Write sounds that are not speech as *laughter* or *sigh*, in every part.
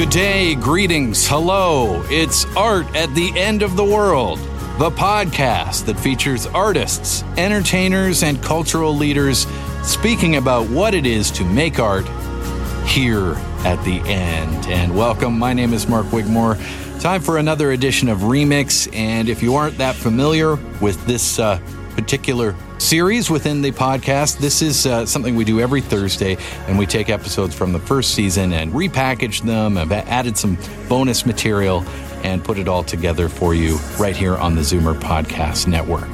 Good day, greetings, hello. It's Art at the End of the World, the podcast that features artists, entertainers, and cultural leaders speaking about what it is to make art here at the end. And welcome, my name is Mark Wigmore. Time for another edition of Remix. And if you aren't that familiar with this uh, particular series within the podcast. This is uh, something we do every Thursday, and we take episodes from the first season and repackage them, have added some bonus material, and put it all together for you right here on the Zoomer Podcast Network.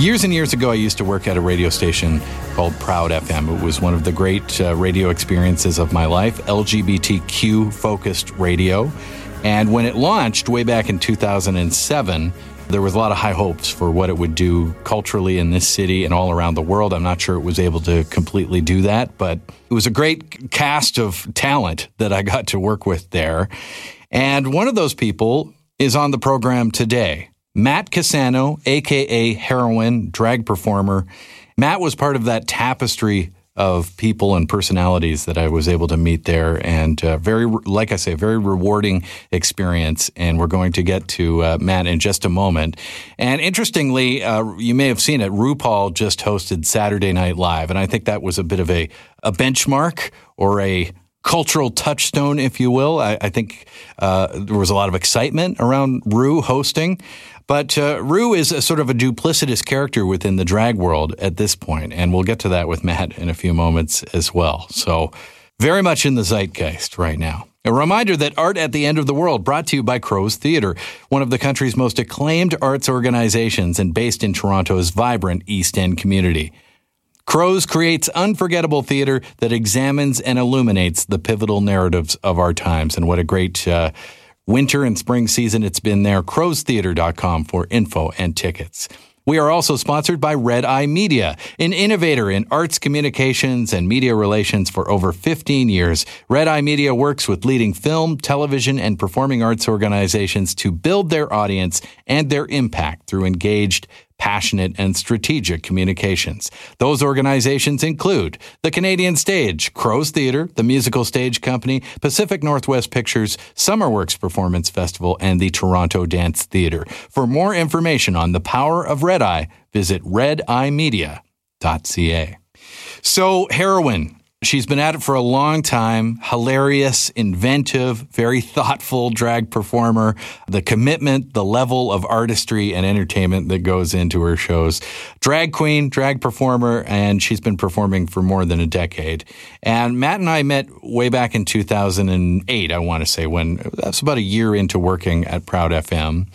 Years and years ago, I used to work at a radio station called Proud FM. It was one of the great uh, radio experiences of my life, LGBTQ focused radio. And when it launched way back in 2007, there was a lot of high hopes for what it would do culturally in this city and all around the world. I'm not sure it was able to completely do that, but it was a great cast of talent that I got to work with there. And one of those people is on the program today. Matt Cassano, aka heroin drag performer. Matt was part of that tapestry of people and personalities that I was able to meet there, and uh, very, like I say, very rewarding experience. And we're going to get to uh, Matt in just a moment. And interestingly, uh, you may have seen it. RuPaul just hosted Saturday Night Live, and I think that was a bit of a a benchmark or a cultural touchstone, if you will. I, I think uh, there was a lot of excitement around Ru hosting. But uh, Ru is a sort of a duplicitous character within the drag world at this point, and we'll get to that with Matt in a few moments as well. So, very much in the zeitgeist right now. A reminder that Art at the End of the World brought to you by Crow's Theatre, one of the country's most acclaimed arts organizations and based in Toronto's vibrant East End community. Crows creates unforgettable theater that examines and illuminates the pivotal narratives of our times. And what a great uh, winter and spring season it's been there. Crowstheater.com for info and tickets. We are also sponsored by Red Eye Media, an innovator in arts communications and media relations for over 15 years. Red Eye Media works with leading film, television, and performing arts organizations to build their audience and their impact through engaged, passionate, and strategic communications. Those organizations include the Canadian Stage, Crow's Theatre, the Musical Stage Company, Pacific Northwest Pictures, Summerworks Performance Festival, and the Toronto Dance Theatre. For more information on the power of Red Eye, visit redeyemedia.ca. So, heroine She's been at it for a long time. Hilarious, inventive, very thoughtful drag performer. The commitment, the level of artistry and entertainment that goes into her shows. Drag queen, drag performer, and she's been performing for more than a decade. And Matt and I met way back in 2008, I want to say, when that's about a year into working at Proud FM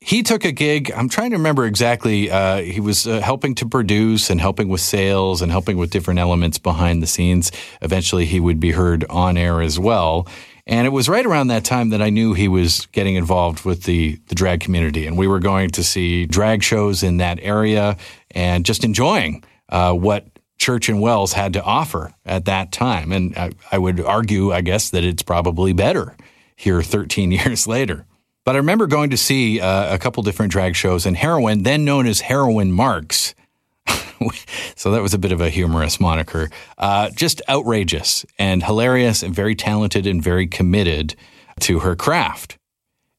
he took a gig. I'm trying to remember exactly. Uh, he was uh, helping to produce and helping with sales and helping with different elements behind the scenes. Eventually, he would be heard on air as well. And it was right around that time that I knew he was getting involved with the, the drag community. And we were going to see drag shows in that area and just enjoying uh, what Church and Wells had to offer at that time. And I, I would argue, I guess, that it's probably better here 13 *laughs* years later. But I remember going to see uh, a couple different drag shows, and Heroin, then known as Heroin Marks, *laughs* so that was a bit of a humorous moniker, uh, just outrageous and hilarious and very talented and very committed to her craft.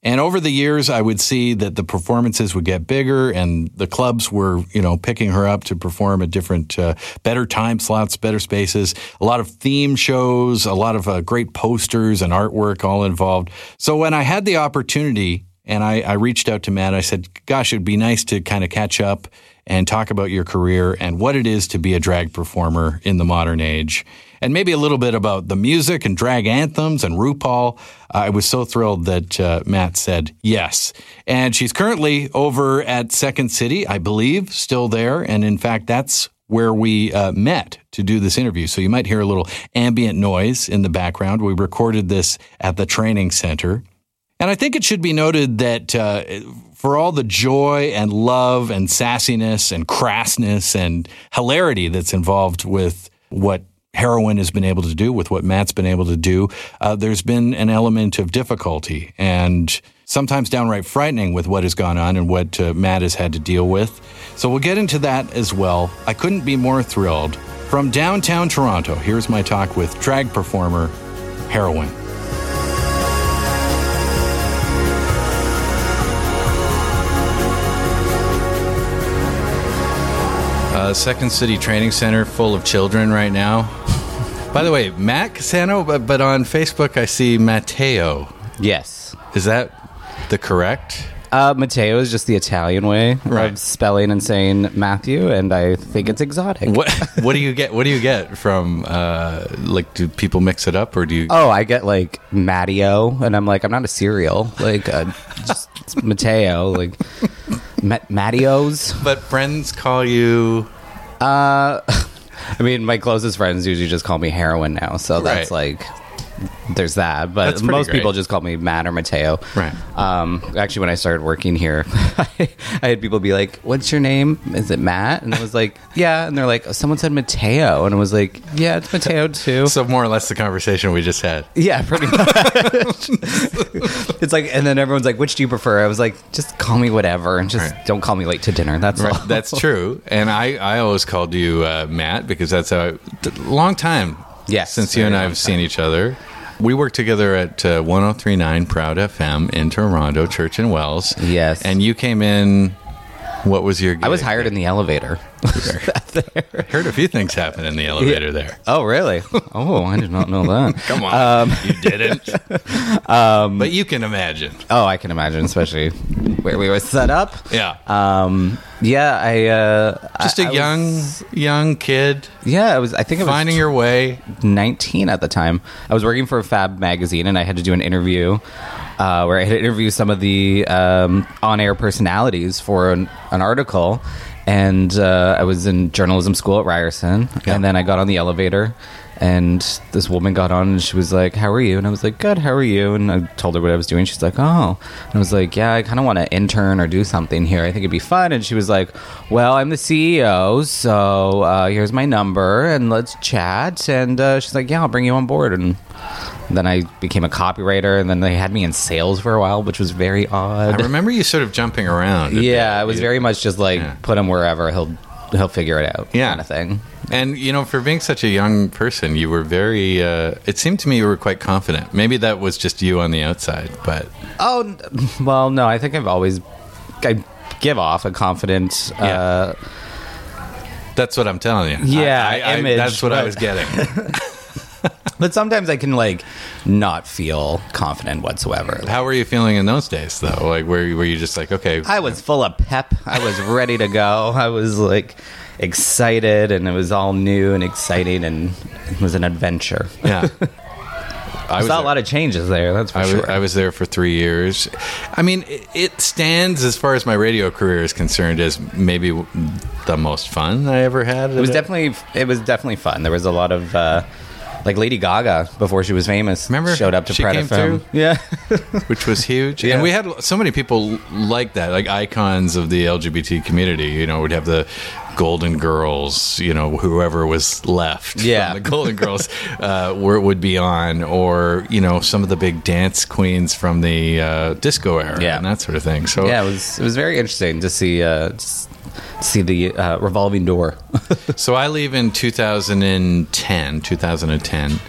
And over the years, I would see that the performances would get bigger, and the clubs were, you know, picking her up to perform at different, uh, better time slots, better spaces. A lot of theme shows, a lot of uh, great posters and artwork all involved. So when I had the opportunity, and I, I reached out to Matt, I said, "Gosh, it'd be nice to kind of catch up and talk about your career and what it is to be a drag performer in the modern age." And maybe a little bit about the music and drag anthems and RuPaul. I was so thrilled that uh, Matt said yes. And she's currently over at Second City, I believe, still there. And in fact, that's where we uh, met to do this interview. So you might hear a little ambient noise in the background. We recorded this at the training center. And I think it should be noted that uh, for all the joy and love and sassiness and crassness and hilarity that's involved with what heroin has been able to do, with what Matt's been able to do, uh, there's been an element of difficulty and sometimes downright frightening with what has gone on and what uh, Matt has had to deal with. So we'll get into that as well. I couldn't be more thrilled. From downtown Toronto, here's my talk with drag performer Heroin. Uh, Second City Training Center full of children right now. By the way, Matt Cassano, but, but on Facebook I see Matteo. Yes. Is that the correct? Uh, Matteo is just the Italian way Right. of spelling and saying Matthew, and I think it's exotic. What what do you get? What do you get from uh, like? Do people mix it up or do you? Oh, I get like Matteo, and I'm like, I'm not a cereal. Like, uh, just *laughs* it's Matteo. Like, Ma- Matteos. But friends call you. Uh, *laughs* I mean, my closest friends usually just call me heroin now, so that's like. There's that, but most people just call me Matt or Mateo. Right. Um, actually, when I started working here, *laughs* I had people be like, "What's your name? Is it Matt?" And I was like, *laughs* "Yeah." And they're like, "Someone said Mateo," and I was like, "Yeah, it's Mateo too." So more or less the conversation we just had. Yeah, pretty much. *laughs* it's like, and then everyone's like, "Which do you prefer?" I was like, "Just call me whatever, and just Right. don't call me late to dinner." That's all. Right, that's true. And I, I always called you uh, Matt because that's how long time. Yes, since you and I have seen each other. We worked together at uh, 1039 Proud FM in Toronto, Church and Wells. Yes. And you came in. What was your? I was hired in the elevator. I heard a few things happen in the elevator there. oh, really? Oh, I did not know that. *laughs* Come on, Um, you didn't. *laughs* but you can imagine. Oh, I can imagine, especially where we were set up. Yeah. Um, yeah, I uh, Just a young, young kid yeah, I was. I think I was finding your way. 19 at the time. I was working for Fab magazine, and I had to do an interview uh, where I had to interview some of the um, on-air personalities for an, an article. And uh, I was in journalism school at Ryerson, Yeah. and then I got on the elevator, and this woman got on, and she was like, "How are you?" And I was like, "Good. How are you?" And I told her what I was doing. She's like, "Oh," and I was like, "Yeah, I kind of want to intern or do something here. I think it'd be fun." And she was like, "Well, I'm the CEO, so uh, here's my number, and let's chat." And uh, she's like, "Yeah, I'll bring you on board." And then I became a copywriter, and then they had me in sales for a while, which was very odd. I remember you sort of jumping around. a *laughs* bit. Yeah, it was very much just like Yeah. put him wherever he'll he'll figure it out, Yeah. kind of thing. And you know, for being such a young person, you were very. Uh, it seemed to me you were quite confident. Maybe that was just you on the outside, but Oh, n- well, no, I think I've always I give off a confident. Yeah. Uh, that's what I'm telling you. Yeah, I, I, I- image, that's what I but- was getting. *laughs* but sometimes I can like not feel confident whatsoever. How were you feeling in those days, though? Like, were you, were you just like, okay, I was full of pep. I was ready to go. I was like excited, and it was all new and exciting, and it was an adventure. yeah. I *laughs* I saw a lot of changes there. That's for I was, sure. I was there for three years. I mean, it, it stands as far as my radio career is concerned as maybe the most fun I ever had. it was definitely it was definitely fun. There was a lot of uh, like Lady Gaga before she was famous. Remember? showed up to She Pret came FM. through? Yeah, *laughs* which was huge. Yeah. And we had so many people like that, like icons of the LGBT community. You know, we'd have the Golden Girls, you know, whoever was left. Yeah. from the Golden Girls *laughs* uh, were, would be on, or you know, some of the big dance queens from the uh, disco era, Yeah. and that sort of thing. So yeah. It was it was very interesting to see uh, just see the uh, revolving door. *laughs* So I leave in 2010, 2010,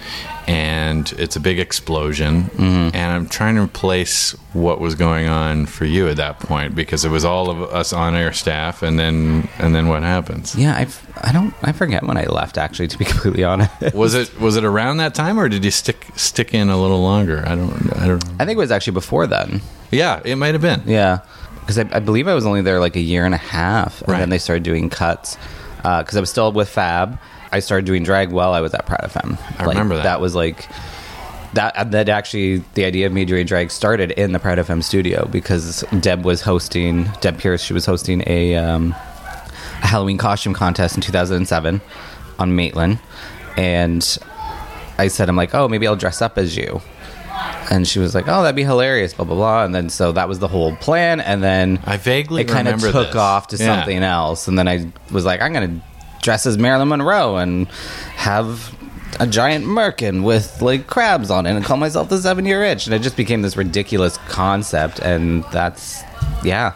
and it's a big explosion. Mm-hmm. And I'm trying to replace what was going on for you at that point because it was all of us on air staff, and then and then what happens? yeah, I I don't I forget when I left. Actually, to be *laughs* completely honest, Was it was it around that time, or did you stick stick in a little longer? I don't I don't. I think it was actually before then. Yeah, it might have been. Yeah, because I, I believe I was only there like a year and a half, and Right. then they started doing cuts. Because I was still with Fab, I started doing drag while I was at Pride FM. I Like, remember that. That was like that. That actually, the idea of me doing drag started in the Proud FM studio because Deb was hosting. Deb Pearce, she was hosting a. Um, a Halloween costume contest in 2007 on Maitland, and I said, I'm like, oh, maybe I'll dress up as you. And she was like, "Oh, that'd be hilarious." Blah blah blah. And then so that was the whole plan. And then I vaguely it kind of took this. off to Yeah. something else. And then I was like, "I'm gonna dress as Marilyn Monroe and have a giant merkin with like crabs on it and call myself the seven year itch." And it just became this ridiculous concept. And that's yeah,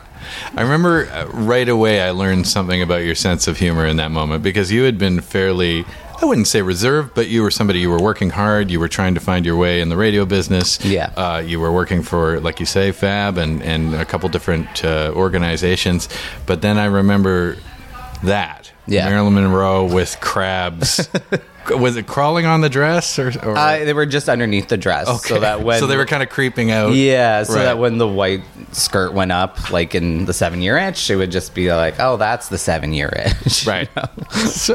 I remember uh, right away I learned something about your sense of humor in that moment because you had been fairly I wouldn't say reserved, but you were somebody you were working hard, you were trying to find your way in the radio business. Yeah. Uh, you were working for like you say Fab and and a couple different uh, organizations, but then I remember that Yeah. Marilyn Monroe with crabs. *laughs* Was it crawling on the dress or, or uh, they were just underneath the dress, so that when so they were kind of creeping out. Yeah, so Right. that when the white skirt went up, like in the seven year itch, it would just be like, oh, that's the seven year itch. *laughs* Right. *laughs* so,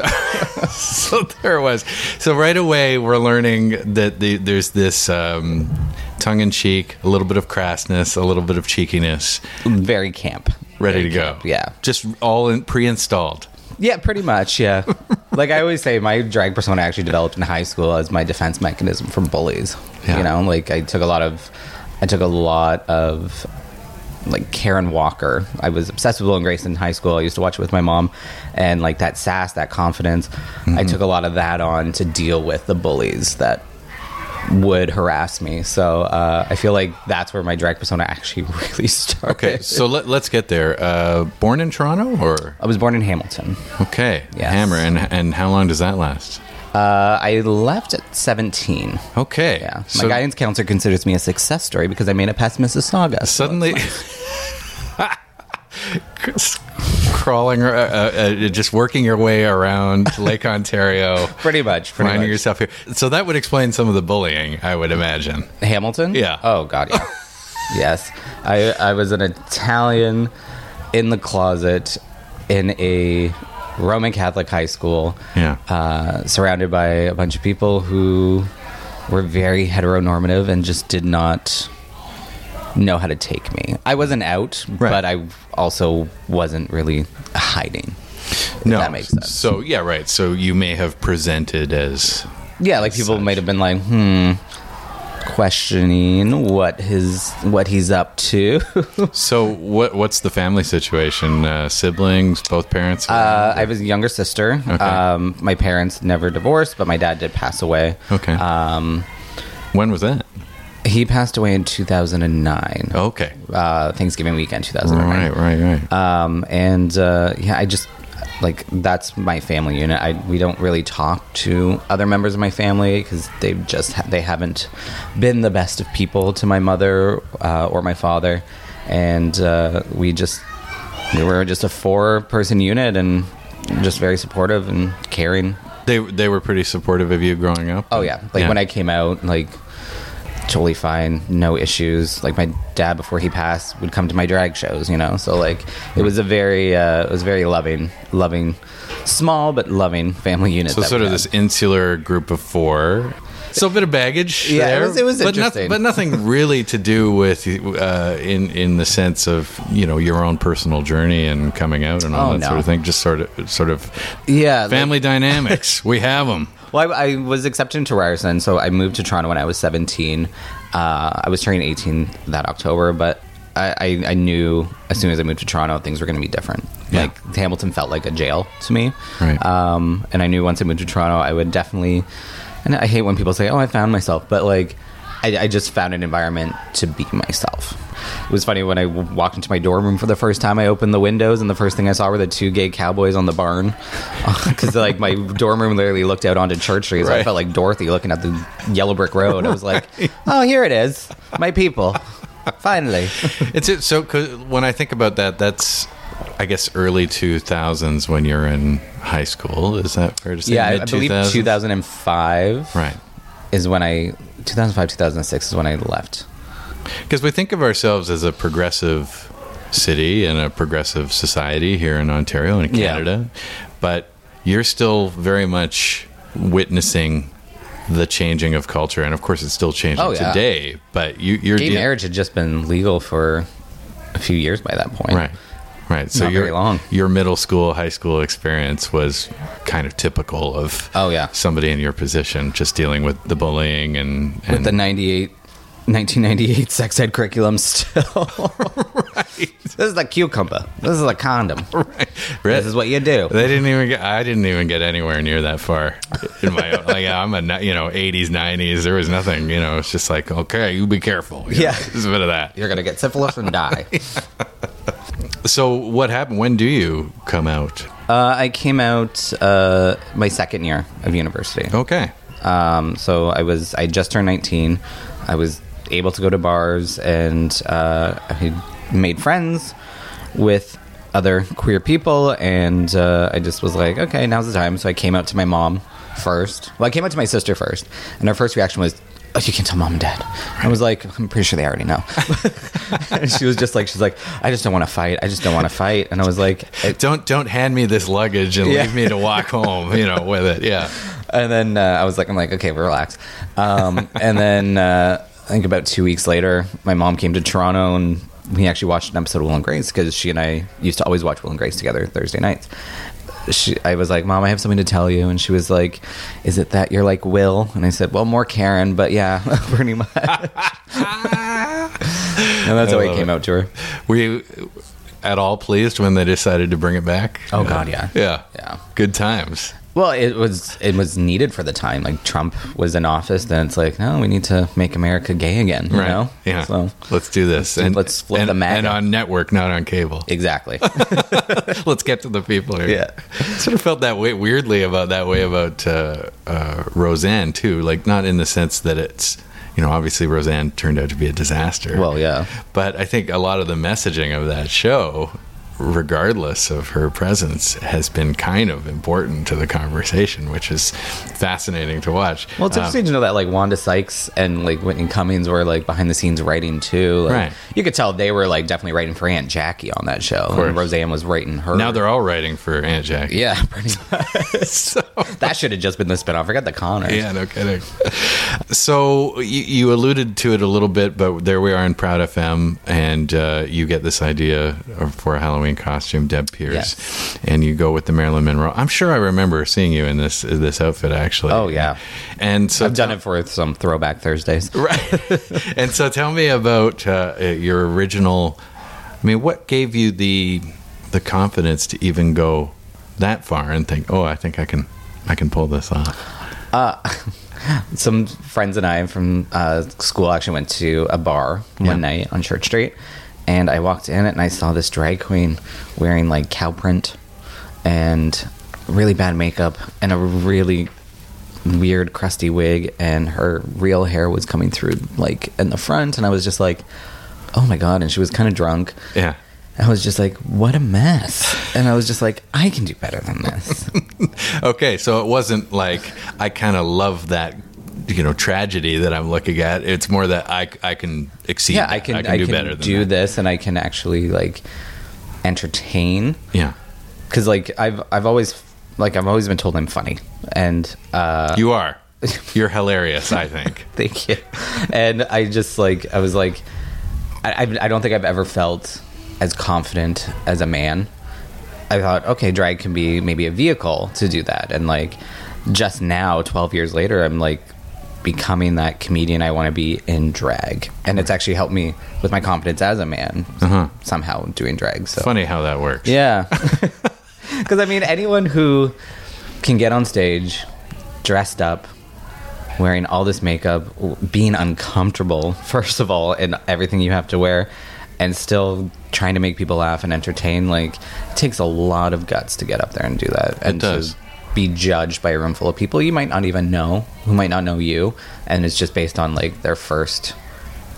so there it was. So right away, we're learning that the, there's this um, tongue in cheek, a little bit of crassness, a little bit of cheekiness, Very camp. ready Very to go. Yeah. Just all in, pre-installed. Yeah, pretty much. Yeah. *laughs* like I always say, my drag persona actually developed in high school as my defense mechanism from bullies. Yeah. You know, like I took a lot of, I took a lot of, like Karen Walker. I was obsessed with Will and Grace in high school. I used to watch it with my mom, and like that sass, that confidence. Mm-hmm. I took a lot of that on to deal with the bullies that would harass me. So uh, I feel like that's where my drag persona actually *laughs* really started. Okay, so let, let's get there. Uh, born in Toronto, or I was born in Hamilton. okay, Yes. Hammer, and and how long does that last? Uh, I left at 17. Okay, Yeah. so My guidance counselor considers me a success story because I made it past Mississauga. So suddenly. *laughs* *laughs* Crawling, uh, uh, uh, just working your way around *laughs* Lake Ontario. pretty much. Pretty finding much. yourself here. So that would explain some of the bullying, I would imagine. Hamilton? Yeah. Oh, God, yeah. *laughs* yes. I, I was an Italian in the closet in a Roman Catholic high school, Yeah. uh, surrounded by a bunch of people who were very heteronormative and just did not know how to take me. I wasn't out, Right. but I also wasn't really hiding. No, that makes sense. So yeah, right. So you may have presented as Yeah, like people such. might have been like, hmm, questioning what his what he's up to. *laughs* so. What what's the family situation? Uh, siblings, both parents. uh, I have a younger sister. Okay. Um, my parents never divorced, but my dad did pass away. okay. Um, when was that? He passed away in 2009. Okay. Uh, Thanksgiving weekend 2009. Right, right, right. um, and uh, yeah, I just like that's my family unit. I we don't really talk to other members of my family because they've just ha- they haven't been the best of people to my mother uh, or my father, and uh, we just we were just a four person unit and just very supportive and caring. they they were pretty supportive of you growing up. Oh yeah, like when I came out, like totally fine, no issues. Like my dad before he passed would come to my drag shows, you know. So like it was a very uh, it was very loving, loving, small but loving family unit. So sort of had. this insular group of four. So a bit of baggage. Yeah, it was- it was but, interesting. but nothing *laughs* really to do with uh, in in the sense of you know your own personal journey and coming out and all Oh, that no. sort of thing. Just sort of sort of yeah, like- family dynamics. We have them. Well, I, I was accepted into Ryerson, so I moved to Toronto when I was 17. Uh, I was turning 18 that October, but I, I, I knew as soon as I moved to Toronto, things were going to be different. Yeah. Like Hamilton felt like a jail to me, Right. Um, and I knew once I moved to Toronto, I would definitely. And I hate when people say, "Oh, I found myself," but like, I, I just found an environment to be myself. It was funny when I walked into my dorm room for the first time. I opened the windows, and the first thing I saw were the two gay cowboys on the barn. *laughs* Because like my dorm room literally looked out onto Church Street. So I felt like Dorothy looking at the yellow brick road. I was like, *laughs* "Oh, here it is, my people." Finally, *laughs* It's it. So when I think about that, that's I guess early two thousands when you're in high school. Is that fair to say? yeah, I, I believe 2005 Right. is when I 2005 2006 is when I left. Because we think of ourselves as a progressive city and a progressive society here in Ontario and Yeah. Canada, but you're still very much witnessing the changing of culture, and of course, it's still changing Oh, yeah. today. But you, you're Gay de- marriage had just been legal for a few years by that point. right? Right. So Not your your middle school, high school experience was kind of typical of Oh, yeah. somebody in your position, just dealing with the bullying and, and With the 98, 1998 *laughs* sex ed curriculum still. *laughs* right. This is the cucumber. This is a condom. *laughs* right. This is what you do. They didn't even get. I didn't even get anywhere near that far in my own. Like I'm a you know 80s 90s. There was nothing. You know, it's just like okay, you be careful. you know, Yeah. there's a bit of that. You're going to get syphilis and die. So what happened? When do you come out? Uh, I came out uh, my second year of university. Okay. Um, so I was I just turned 19. I was able to go to bars and uh, I made friends with other queer people, and uh, I just was like, okay, now's the time. So I came out to my mom first. Well, I came out to my sister first, and her first reaction was. Oh, you can tell mom and dad. I was like, I'm pretty sure they already know. *laughs* and she was just like, she's like, I just don't want to fight. I just don't want to fight. And I was like, Don't don't hand me this luggage and Yeah. leave me to walk *laughs* home. You know, with it. Yeah. and then uh, I was like, I'm like, okay, relax. Um, *laughs* and then uh, I think about two weeks later, my mom came to Toronto and we actually watched an episode of Will and Grace because she and I used to always watch Will and Grace together Thursday nights. She, I was like, Mom, I have something to tell you, and she was like, "Is it that you're like Will?" And I said, "Well, more Karen, but yeah, *laughs* pretty much." *laughs* and that's how I came it. out to her. Were you at all pleased when they decided to bring it back? Oh, God, yeah. Yeah. Yeah. Good times. Well, it was it was needed for the time. Like Trump was in office, then it's like, no, we need to make America gay again. You know? Yeah. So let's do this. and let's flip and, the MAGA. And on network, not on cable. exactly. *laughs* let's get to the people here. Yeah. *laughs* sort of felt that way weirdly about that way about uh, uh, Roseanne too. Like not in the sense that it's you know obviously Roseanne turned out to be a disaster. well, yeah. but I think a lot of the messaging of that show. Regardless of her presence, has been kind of important to the conversation, which is fascinating to watch. Well, it's Um, interesting to know that like Wanda Sykes and like Whitney Cummings were like behind the scenes writing too. Like, Right. You could tell they were like definitely writing for Aunt Jackie on that show. And Roseanne was writing her. now they're all writing for Aunt Jackie. yeah, pretty much. *laughs* So, that should have just been the spinoff. Forget the Connors. yeah, no kidding. So you, you alluded to it a little bit, but there we are in Proud FM, and uh, you get this idea for a Costume, Deb Pearce, Yes. and you go with the Marilyn Monroe. I'm sure I remember seeing you in this this outfit actually. Oh, yeah. and so I've done it for some throwback Thursdays. *laughs* right. and so tell me about uh, your original. I mean, what gave you the the confidence to even go that far and think, oh, I think I can I can pull this off. *laughs* some friends and I from uh, school actually went to a bar one night on Church Street, and I walked in it and I saw this drag queen wearing like cow print and really bad makeup and a really weird crusty wig, and her real hair was coming through like in the front, and I was just like, oh my god! And she was kind of drunk. Yeah. I was just like, what a mess. And I was just like, I can do better than this. *laughs* Okay, so it wasn't like I kind of love that you know tragedy that I'm looking at. It's more that I I can exceed. yeah. I can, I can, do better than do this and I can actually like entertain Yeah, because like I've I've always like I've always been told I'm funny and uh you are. *laughs* You're hilarious. I think. *laughs* thank you and I just like I was like I I I don't think I've ever felt as confident as a man. I thought okay, drag can be maybe a vehicle to do that and like just now 12 years later I'm like becoming that comedian I want to be in drag and it's actually helped me with my confidence as a man uh-huh. somehow doing drag so Funny how that works. yeah. *laughs* Because, I mean, anyone who can get on stage dressed up, wearing all this makeup, being uncomfortable, *laughs* first of all, in everything you have to wear, and still trying to make people laugh and entertain, like, it takes a lot of guts to get up there and do that. And does. to be judged by a room full of people you might not even know, who might not know you, and it's just based on, like, their first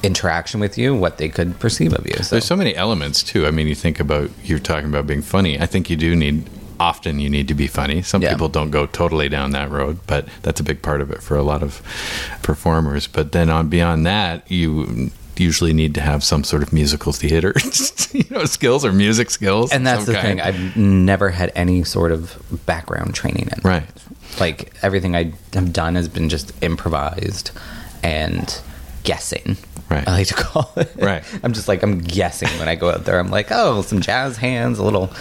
interaction with you, what they could perceive of you. So. There's so many elements too. I mean, you think about you're talking about being funny. I think you do need often you need to be funny. Some Yeah. people don't go totally down that road, but that's a big part of it for a lot of performers. But then on beyond that, you usually need to have some sort of musical theater, *laughs* you know, skills or music skills. and that's the thing i've never had any sort of background training in Right. like everything i have done has been just improvised and guessing Right. I like to call it. Right. *laughs* I'm just like I'm guessing when I go out there. I'm like, oh, some jazz hands, a little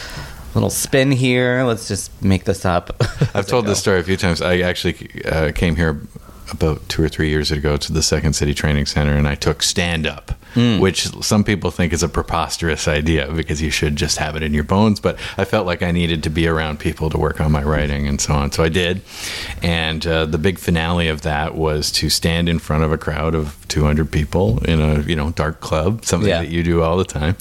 little spin here. Let's just make this up. *laughs* I've told this story a few times. I actually uh, came here about two or three years ago to the Second City Training Center, and I took stand up, which some people think is a preposterous idea because you should just have it in your bones. But I felt like I needed to be around people to work on my writing and so on, so I did. And uh, the big finale of that was to stand in front of a crowd of 200 people in a you know dark club, something Yeah. that you do all the time,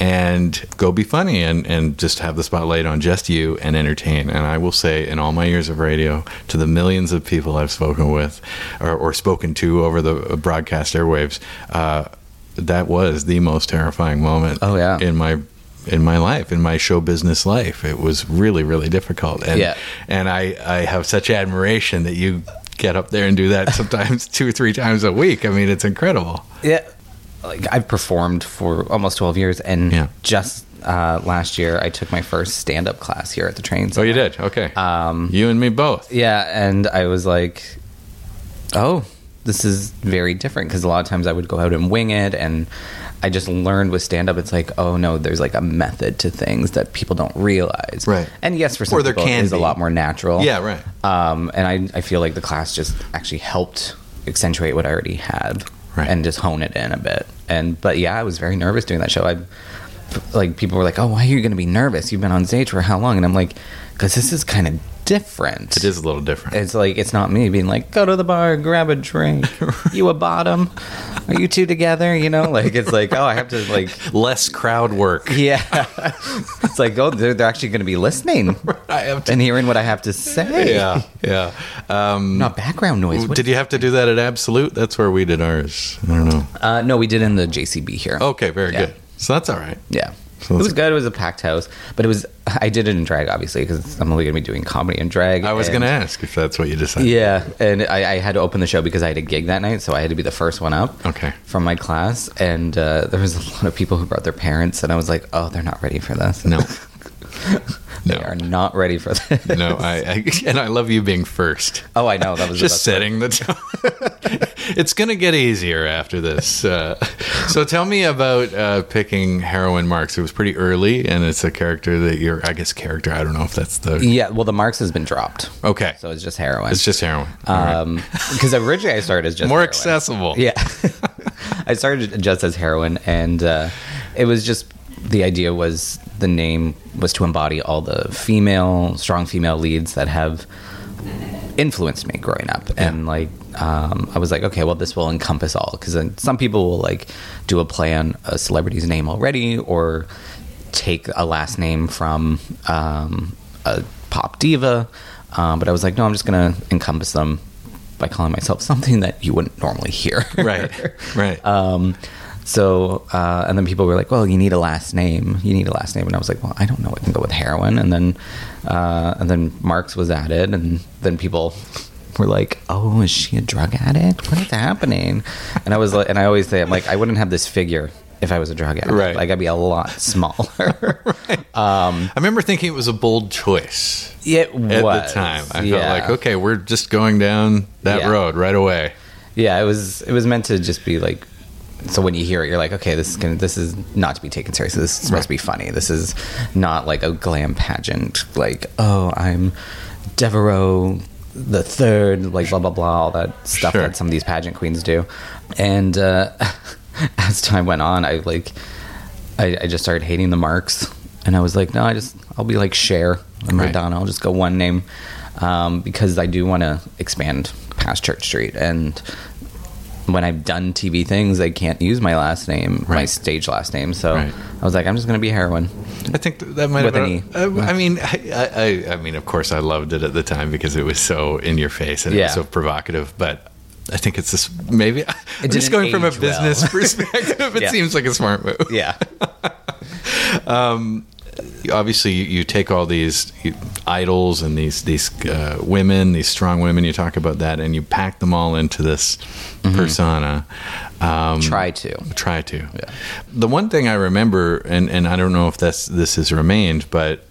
and go be funny and and just have the spotlight on just you and entertain. And I will say, in all my years of radio, to the millions of people I've spoken with or, or spoken to over the broadcast airwaves, uh, that was the most terrifying moment. Oh, yeah. in my in my life, in my show business life, it was really really difficult. And Yeah. and I I have such admiration that you. Get up there and do that sometimes *laughs* two or three times a week. I mean, it's incredible. Yeah. Like I've performed for almost 12 years and Yeah. just uh, last year I took my first stand up class here at the train Oh, you did? Okay. Um, you and me both. Yeah, and I was like, oh, this is very different because a lot of times I would go out and wing it and I just learned with stand up it's like, oh no, there's like a method to things that people don't realize. Right. And yes, for some Or there people can is a lot more natural. Yeah, right. Um, and I, I feel like the class just actually helped accentuate what I already had Right. and just hone it in a bit. And but yeah, I was very nervous doing that show. I like people were like, "Oh, why are you going to be nervous? You've been on stage for how long?" And I'm like, "Cuz this is kind of different." It is a little different. It's like it's not me being like, "Go to the bar, grab a drink. *laughs* you a bottom? Are you two together?" You know, like it's like, "Oh, I have to like *laughs* Less crowd work. yeah." *laughs* it's like, "Oh, they're, they're actually going to be listening I have to. and hearing what I have to say." Yeah, yeah. Um, Not background noise. What did you have to do that at Absolute? That's where we did ours. I don't know. Uh, no, we did in the JCB here. Okay, very Yeah. good. So that's all right. yeah. So it was good. It was a packed house, but it was. I did it in drag, obviously, because I'm only going to be doing comedy and drag. I was going to ask if that's what you decided. Yeah, and I, I had to open the show because I had a gig that night, so I had to be the first one up. Okay. From my class, and uh, there was a lot of people who brought their parents, and I was like, "Oh, they're not ready for this. No. *laughs* *laughs* they No. are not ready for this." No, I, I and I love you being first. oh, I know that was Just best setting the tone. *laughs* it's going to get easier after this. Uh, so tell me about uh, picking Heroin Marks. It was pretty early, and it's a character that you're, I guess, character. I don't know if that's the. Yeah, well, the marks has been dropped, Okay. so it's just heroin. It's just heroin. Right. um, because originally I started as just More heroin. accessible. Yeah. *laughs* I started just as heroin, and uh, it was just the idea was the name was to embody all the female, strong female leads that have influenced me growing up. And like, um, I was like, okay, well, this will encompass all. Because then some people will like do a play on a celebrity's name already, or take a last name from um, a pop diva. Um, but I was like, no, I'm just going to encompass them by calling myself *laughs* something that you wouldn't normally hear. Right. Right. *laughs* Um, so, uh, and then people were like, well, you need a last name. You need a last name. And I was like, well, I don't know. I can go with heroin. And then, uh, and then Marks was added. And then people were like, oh, is she a drug addict? What is happening? And I was like, and I always say, I'm like, I wouldn't have this figure if I was a drug addict. Right. Like, I'd be a lot *laughs* smaller. I remember thinking it was a bold choice It at was. the time. I yeah. felt like, okay, we're just going down that Yeah. road right away. Yeah, it was it was meant to just be like so when you hear it you're like okay this is gonna, this is not to be taken seriously. This is supposed to be funny. This is not like a glam pageant like oh I'm Devereaux the third like blah blah blah all that stuff Sure. that some of these pageant queens do. And uh, *laughs* as time went on I like I, I just started hating the marks. And I was like no I just I'll be like Cher and Right. Madonna. I'll just go one name um, because I do want to expand past Church Street. And when I've done TV things, I can't use my last name, my stage last name. So Right. I was like, I'm just going to be heroin. I think that might With have any- been. uh, I mean, I, I, I mean, of course, I loved it at the time because it was so in your face and it was so provocative. But I think it's this maybe. *laughs* I'm just going from a age well. business *laughs* perspective. It Yeah. seems like a smart move. Yeah. *laughs* obviously you, you take all these idols and these these uh, women, these strong women. You talk about that, and you pack them all into this persona. Um, Try to. try to. The one thing I remember, and, and I don't know if that's this has remained, but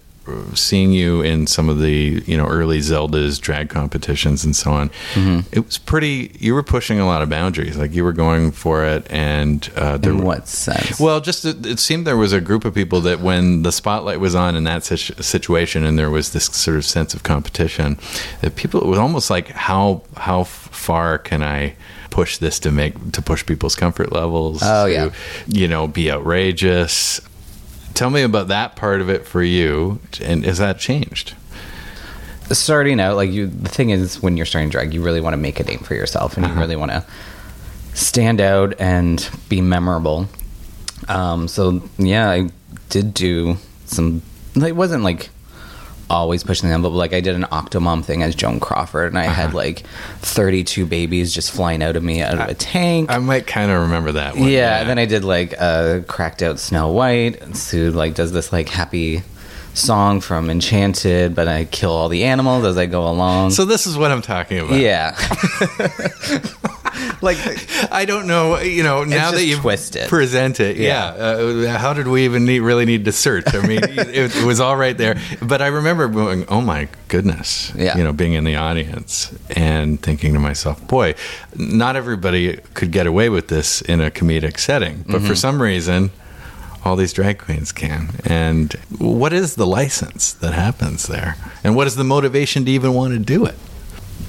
seeing you in some of the you know early Zelda's drag competitions and so on. Mm-hmm. It was pretty. You were pushing a lot of boundaries. Like you were going for it, and uh, there In were- what sense? Well, just it, it seemed there was a group of people that when the spotlight was on in that situ- situation, and there was this sort of sense of competition, that people it was almost like how how far can I push this to make to push people's comfort levels? Oh, to, yeah. you know, be outrageous. Tell me about that part of it for you, and has that changed? starting out, like you, the thing is, when you're starting drag, you really want to make a name for yourself, and Uh-huh. you really want to stand out and be memorable. Um, so yeah, I did do some. Like, it wasn't like always pushing the envelope. Like I did an Octomom thing as Joan Crawford, and I had Uh-huh. like 32 babies just flying out of me out of a tank. I might kind of remember that one. yeah, and then I did like a cracked out Snow White. Sue like does this like happy song from Enchanted, but I kill all the animals as I go along. so this is what I'm talking about. yeah, *laughs* *laughs* *laughs* like I don't know. You know, now that you twisted. present it, yeah. Uh, how did we even need, really need to search? I mean, *laughs* it, it was all right there. But I remember going, "Oh my goodness!" Yeah. You know, being in the audience and thinking to myself, "Boy, not everybody could get away with this in a comedic setting, but Mm-hmm. for some reason." All these drag queens can. And what is the license that happens there? And what is the motivation to even want to do it?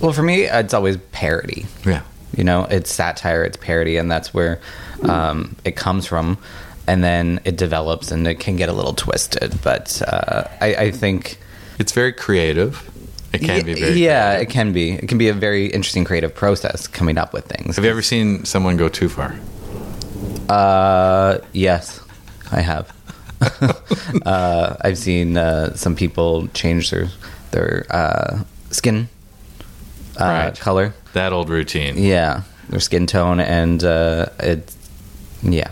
well for me, it's always parody. Yeah. You know, it's satire, it's parody, and that's where um, it comes from. And then it develops, and it can get a little twisted. But uh, I, I think It's very creative. It can be very yeah, creative. it can be. It can be a very interesting creative process coming up with things. Have you ever seen someone go too far? Uh, yes, I have. *laughs* uh, I've seen uh, some people change their their uh, skin uh, Right. color. That old routine. Yeah, their skin tone, and uh, it. Yeah.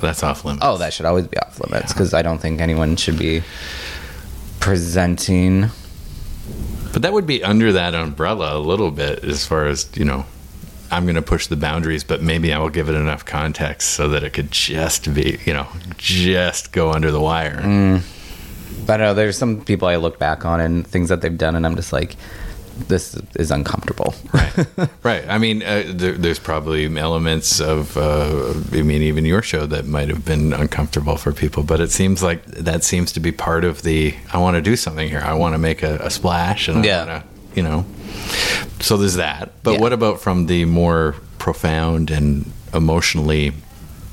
That's off limits. Oh, that should always be off limits because I don't think anyone should be presenting. But that would be under that umbrella a little bit as far as, you know, I'm going to push the boundaries, but maybe I will give it enough context so that it could just be, you know, just go under the wire. Mm. But I don't know there's some people I look back on and things that they've done, and I'm just like, this is uncomfortable. Right. right. I mean, uh, there, there's probably elements of, uh, I mean, even your show that might have been uncomfortable for people, but it seems like that seems to be part of the, I want to do something here. I want to make a, a splash and Yeah. I want to, you know. So there's that. But Yeah. what about from the more profound and emotionally,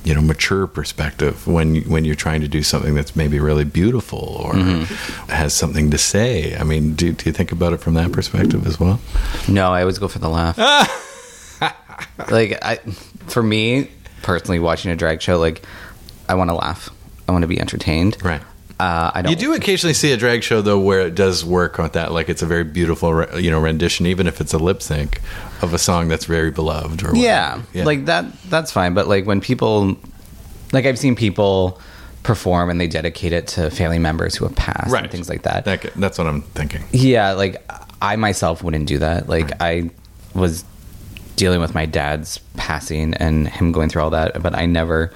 you know, mature perspective when when you're trying to do something that's maybe really beautiful or Mm-hmm. has something to say? I mean, do, do you think about it from that perspective as well? No, I always go for the laugh. *laughs* like I, for me personally, watching a drag show, like I want to laugh. I want to be entertained. Right. Uh, I don't. You do occasionally see a drag show though where it does work on that, like it's a very beautiful, you know, rendition, even if it's a lip sync of a song that's very beloved. Or Yeah, whatever. like that. That's fine. But like when people, like I've seen people perform and they dedicate it to family members who have passed right, and things like that. That, that's what I'm thinking. Yeah, like I myself wouldn't do that. Like I was dealing with my dad's passing and him going through all that, but I never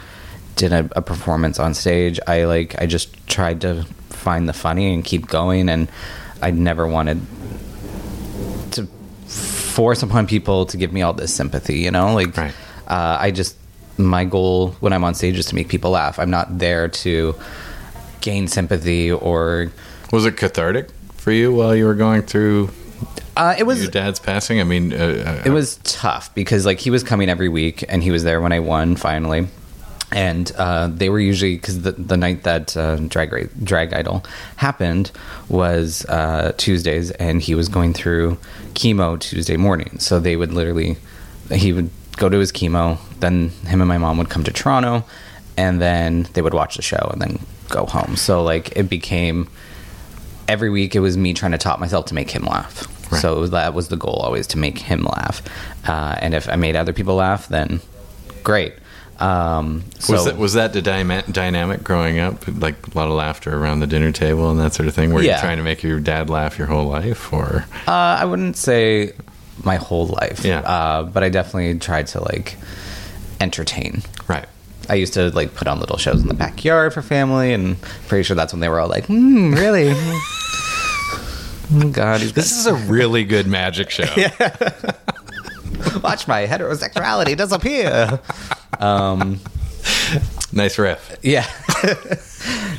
did a, a performance on stage. I like I just tried to find the funny and keep going, and I never wanted to force upon people to give me all this sympathy. You know, like Right. uh, I just my goal when I'm on stage is to make people laugh. I'm not there to gain sympathy or Was it cathartic for you while you were going through uh, it was your dad's passing? I mean, uh, it was tough because like he was coming every week and he was there when I won finally. And uh, they were usually because the, the night that uh, drag drag idol happened was uh, Tuesdays, and he was going through chemo Tuesday morning. So they would literally, he would go to his chemo, then him and my mom would come to Toronto, and then they would watch the show and then go home. So like it became every week it was me trying to top myself to make him laugh. Right. So that was the goal always to make him laugh. Uh, and if I made other people laugh, then great. Um, so was that was that the dyma- dynamic growing up? Like a lot of laughter around the dinner table and that sort of thing. Were you trying to make your dad laugh your whole life, or uh, I wouldn't say my whole life. Yeah. Uh, but I definitely tried to like entertain. right? I used to like put on little shows in the backyard for family, and pretty sure that's when they were all like, "Hmm, really? oh *laughs* God, This is a really good magic show. *laughs* watch my heterosexuality disappear." Um, Nice riff. Yeah. *laughs*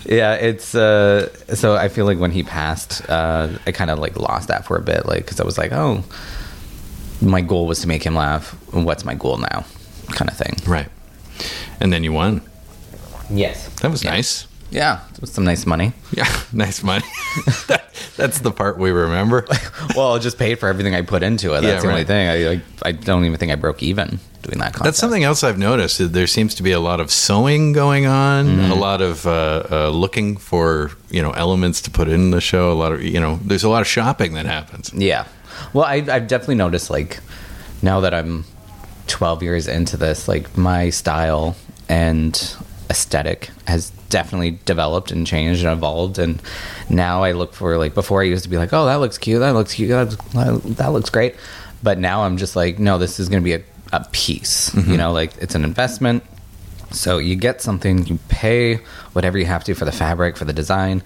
yeah, it's uh so I feel like when he passed, uh I kind of like lost that for a bit like cuz I was like, "Oh, my goal was to make him laugh. What's my goal now?" kind of thing. Right. And then you won. Yes. That was nice. Yeah, some nice money. Yeah, *laughs* nice money. *laughs* That- That's the part we remember. *laughs* Well, it just paid for everything I put into it. That's Yeah, the only thing. I, I I don't even think I broke even doing that. Contest. That's something else I've noticed. that There seems to be a lot of sewing going on, Mm-hmm. a lot of uh, uh, looking for you know elements to put in the show. A lot of you know, there's a lot of shopping that happens. Yeah. Well, I, I've definitely noticed, like, now that I'm 12 years into this, like, my style and aesthetic has definitely developed and changed and evolved. And now I look for, like, before I used to be like, oh, that looks cute. That looks cute. That, that looks great. But now I'm just like, no, this is going to be a, a piece. You know, like, it's an investment. So you get something, you pay whatever you have to for the fabric, for the design,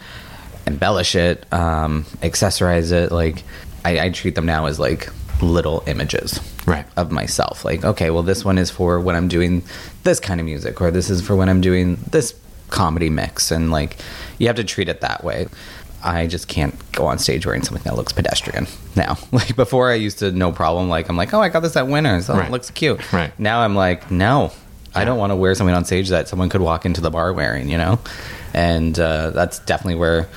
embellish it, um, accessorize it. Like I, I treat them now as like little images Right. of myself. Like, okay, well, this one is for when I'm doing this kind of music, or this is for when I'm doing this comedy mix, and like you have to treat it that way. I just can't go on stage wearing something that looks pedestrian now. *laughs* Like before, I used to no problem. Like I'm like, oh, I got this at Winners. Oh, Right. it looks cute. Right. Now I'm like, no, I don't want to wear something on stage that someone could walk into the bar wearing, you know? And uh, that's definitely where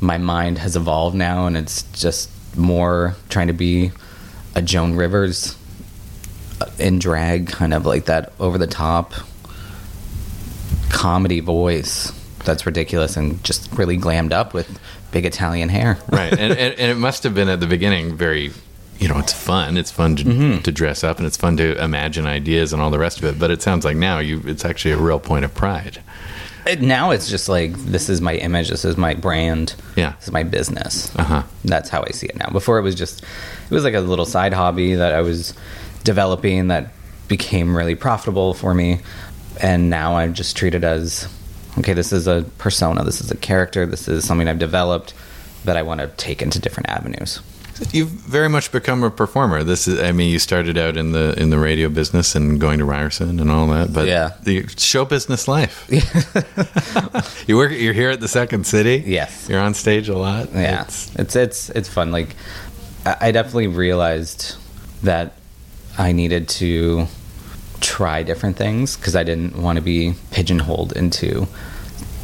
my mind has evolved now. And it's just more trying to be a Joan Rivers uh, in drag, kind of like that over the top comedy voice that's ridiculous and just really glammed up with big Italian hair. right and, and, and it must have been at the beginning very you know it's fun. It's fun to, to dress up and it's fun to imagine ideas and all the rest of it but it sounds like now you it's actually a real point of pride It, now it's just like this is my image, this is my brand, Yeah. this is my business. Uh-huh. That's how I see it now. Before it was just it was like a little side hobby that I was developing that became really profitable for me, and now I just treat it as okay. This is a persona, this is a character, this is something I've developed that I want to take into different avenues. You've very much become a performer this is i mean you started out in the in the radio business and going to ryerson and all that but Yeah. the show business life *laughs* you work you're here at the second city Yes. you're on stage a lot Yeah, It's- it's it's it's fun. Like I I definitely realized that I needed to try different things because I didn't want to be pigeonholed into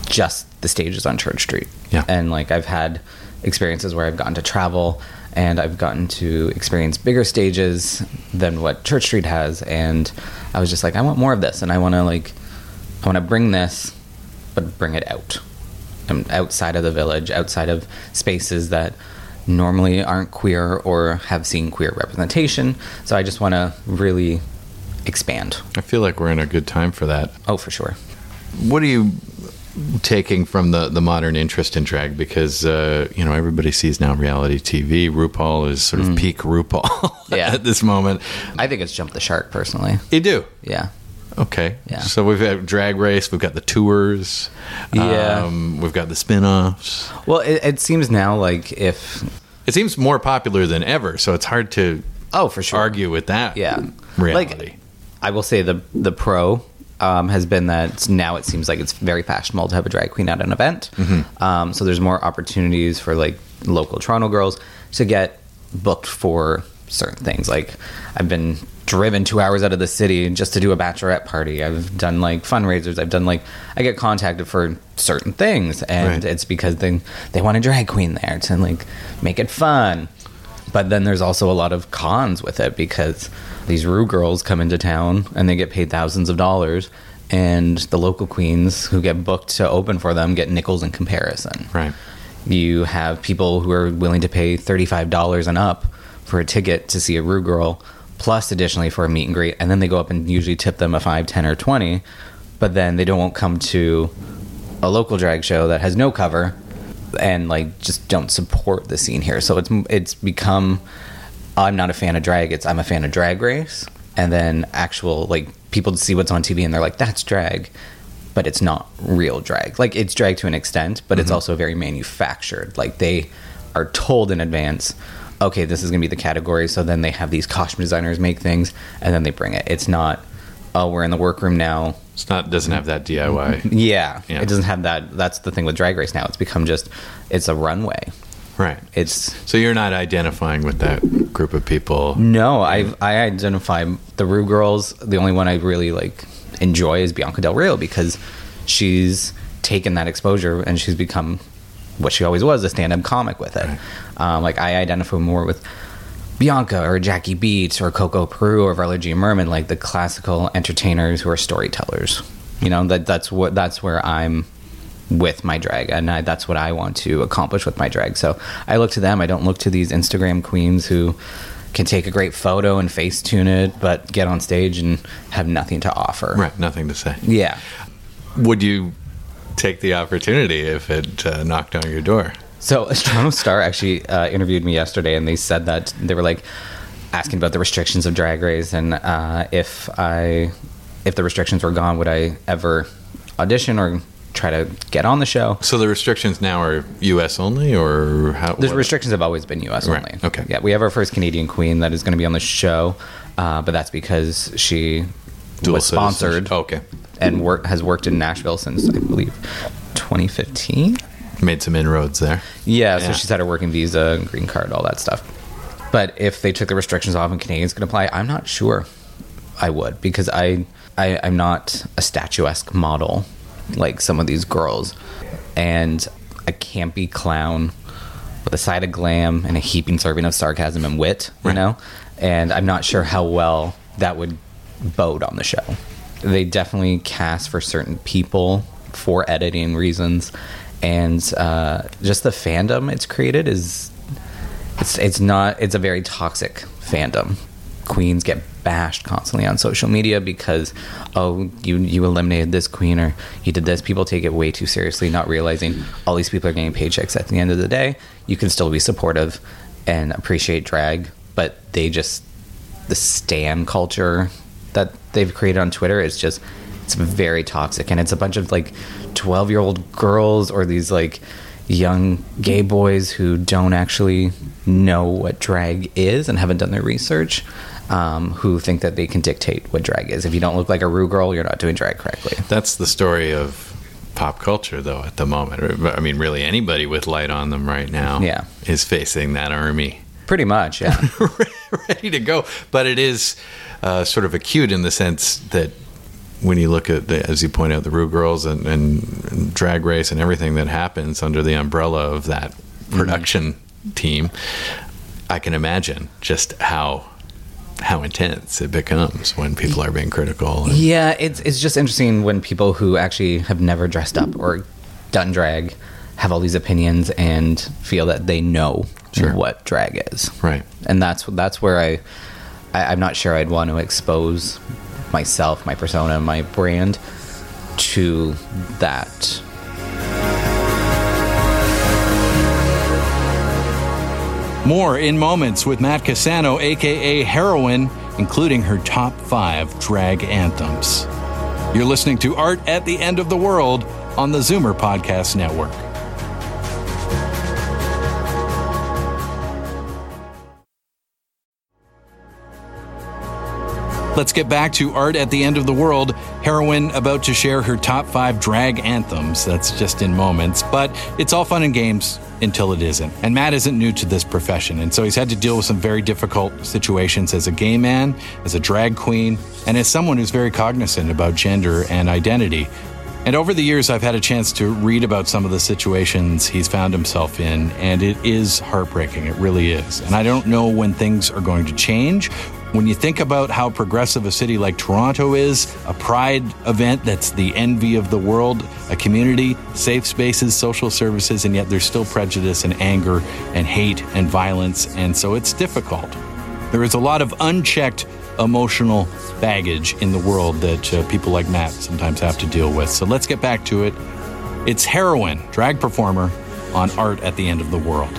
just the stages on Church Street. Yeah. and like I've had experiences where I've gotten to travel and I've gotten to experience bigger stages than what Church Street has, and I was just like, I want more of this, and I want to like, I want to bring this, but bring it out um, outside of the village, outside of spaces that normally aren't queer or have seen queer representation. So I just want to really expand. i feel like we're in a good time for that Oh, for sure. what do you taking from the, the modern interest in drag? Because uh, you know everybody sees now reality TV. RuPaul is sort of peak RuPaul Mm. *laughs* Yeah. at this moment. I think it's jumped the shark personally. You do Yeah. okay. Yeah. So we've got Drag Race. We've got the tours. Yeah. Um, we've got the spin-offs. Well, it, it seems now like if It seems more popular than ever. So it's hard to oh for sure argue with that. yeah Reality. Like I will say the the pro um, has been that now it seems like it's very fashionable to have a drag queen at an event. Um, so there's more opportunities for like local Toronto girls to get booked for certain things. Like I've been driven two hours out of the city just to do a bachelorette party. I've done like fundraisers. I've done like I get contacted for certain things, and Right. it's because they they want a drag queen there to like make it fun. But then there's also a lot of cons with it because these Ru girls come into town and they get paid thousands of dollars, and the local queens who get booked to open for them get nickels in comparison. Right. You have people who are willing to pay $35 and up for a ticket to see a Ru girl, plus additionally for a meet and greet, and then they go up and usually tip them a 5, 10, or 20, but then they don't come to a local drag show that has no cover and like just don't support the scene here. So it's it's become I'm not a fan of drag. It's I'm a fan of drag race, and then actual like people see what's on TV and they're like, that's drag, but it's not real drag. Like it's drag to an extent, but it's mm-hmm. also very manufactured. Like they are told in advance, okay, this is going to be the category. So then they have these costume designers make things and then they bring it. It's not, oh, we're in the workroom now. It's not doesn't have that DIY. *laughs* Yeah, Yeah. it doesn't have that. That's the thing with Drag Race now. It's become just, it's a runway. Right. It's So you're not identifying with that group of people. No, I I identify the Ru girls. The only one I really like enjoy is Bianca Del Rio because she's taken that exposure and she's become what she always was a stand-up comic with it. Um, like I identify more with Bianca or Jackie Beats or Coco Peru or Varla Jean Merman, like the classical entertainers who are storytellers. You know that that's what that's where I'm with my drag and I, that's what I want to accomplish with my drag. So I look to them. I don't look to these Instagram queens who can take a great photo and face tune it, but get on stage and have nothing to offer. Right. Nothing to say. Yeah. Would you take the opportunity if it uh, knocked on your door? So *laughs* Toronto Star actually uh, interviewed me yesterday, and they said that they were like asking about the restrictions of Drag Race and uh, if I, if the restrictions were gone, would I ever audition or try to get on the show? So the restrictions now are U.S. only, or how? The restrictions have always been U.S. Right, only. okay. Yeah, we have our first Canadian queen that is going to be on the show, uh, but that's because she Dual was sponsored. Oh, okay. and work, has worked in Nashville since I believe 2015. Made some inroads there. Yeah, so Yeah. she's had her working visa, and green card, all that stuff. But if they took the restrictions off and Canadians could apply, I'm not sure I would because I, I I'm not a statuesque model like some of these girls, and a campy clown with a side of glam and a heaping serving of sarcasm and wit, you Right. know. And I'm not sure how well that would bode on the show. They definitely cast for certain people for editing reasons, and uh, just the fandom it's created is it's it's not it's a very toxic fandom. Queens get bashed constantly on social media because oh you you eliminated this queen or you did this. People take it way too seriously, not realizing all these people are getting paychecks at the end of the day. You can still be supportive and appreciate drag, but they just the stan culture that they've created on Twitter is just it's very toxic and it's a bunch of like 12 year old girls or these like young gay boys who don't actually know what drag is and haven't done their research um, who think that they can dictate what drag is if you don't look like a Ru girl you're not doing drag correctly That's the story of pop culture, though. At the moment, I mean, really, anybody with light on them right now, Yeah. is facing that army. pretty much yeah *laughs* ready to go. But it is uh, sort of acute in the sense that when you look at, the, as you point out, the Ru Girls and, and Drag Race and everything that happens under the umbrella of that production team, I can imagine just how how intense it becomes when people are being critical. and- Yeah, it's it's just interesting when people who actually have never dressed up or done drag have all these opinions and feel that they know Sure. what drag is. Right. And that's that's where I, I I'm not sure I'd want to expose myself, my persona, my brand to that. More in moments with Matt Cassano, aka Heroine, including her top five drag anthems. You're listening to Art at the End of the World on the Zoomer Podcast Network. Let's get back to Art at the End of the World. Heroine about to share her top five drag anthems. That's just in moments, but it's all fun and games until it isn't. And Matt isn't new to this profession, and so he's had to deal with some very difficult situations as a gay man, as a drag queen, and as someone who's very cognizant about gender and identity. And over the years, I've had a chance to read about some of the situations he's found himself in, and it is heartbreaking. It really is. And I don't know when things are going to change. When you think about how progressive a city like Toronto is, a pride event that's the envy of the world, a community, safe spaces, social services, and yet there's still prejudice and anger and hate and violence. And so it's difficult. There is a lot of unchecked emotional baggage in the world that uh, people like Matt sometimes have to deal with. So let's get back to it. It's Heroine, drag performer on Art at the End of the World.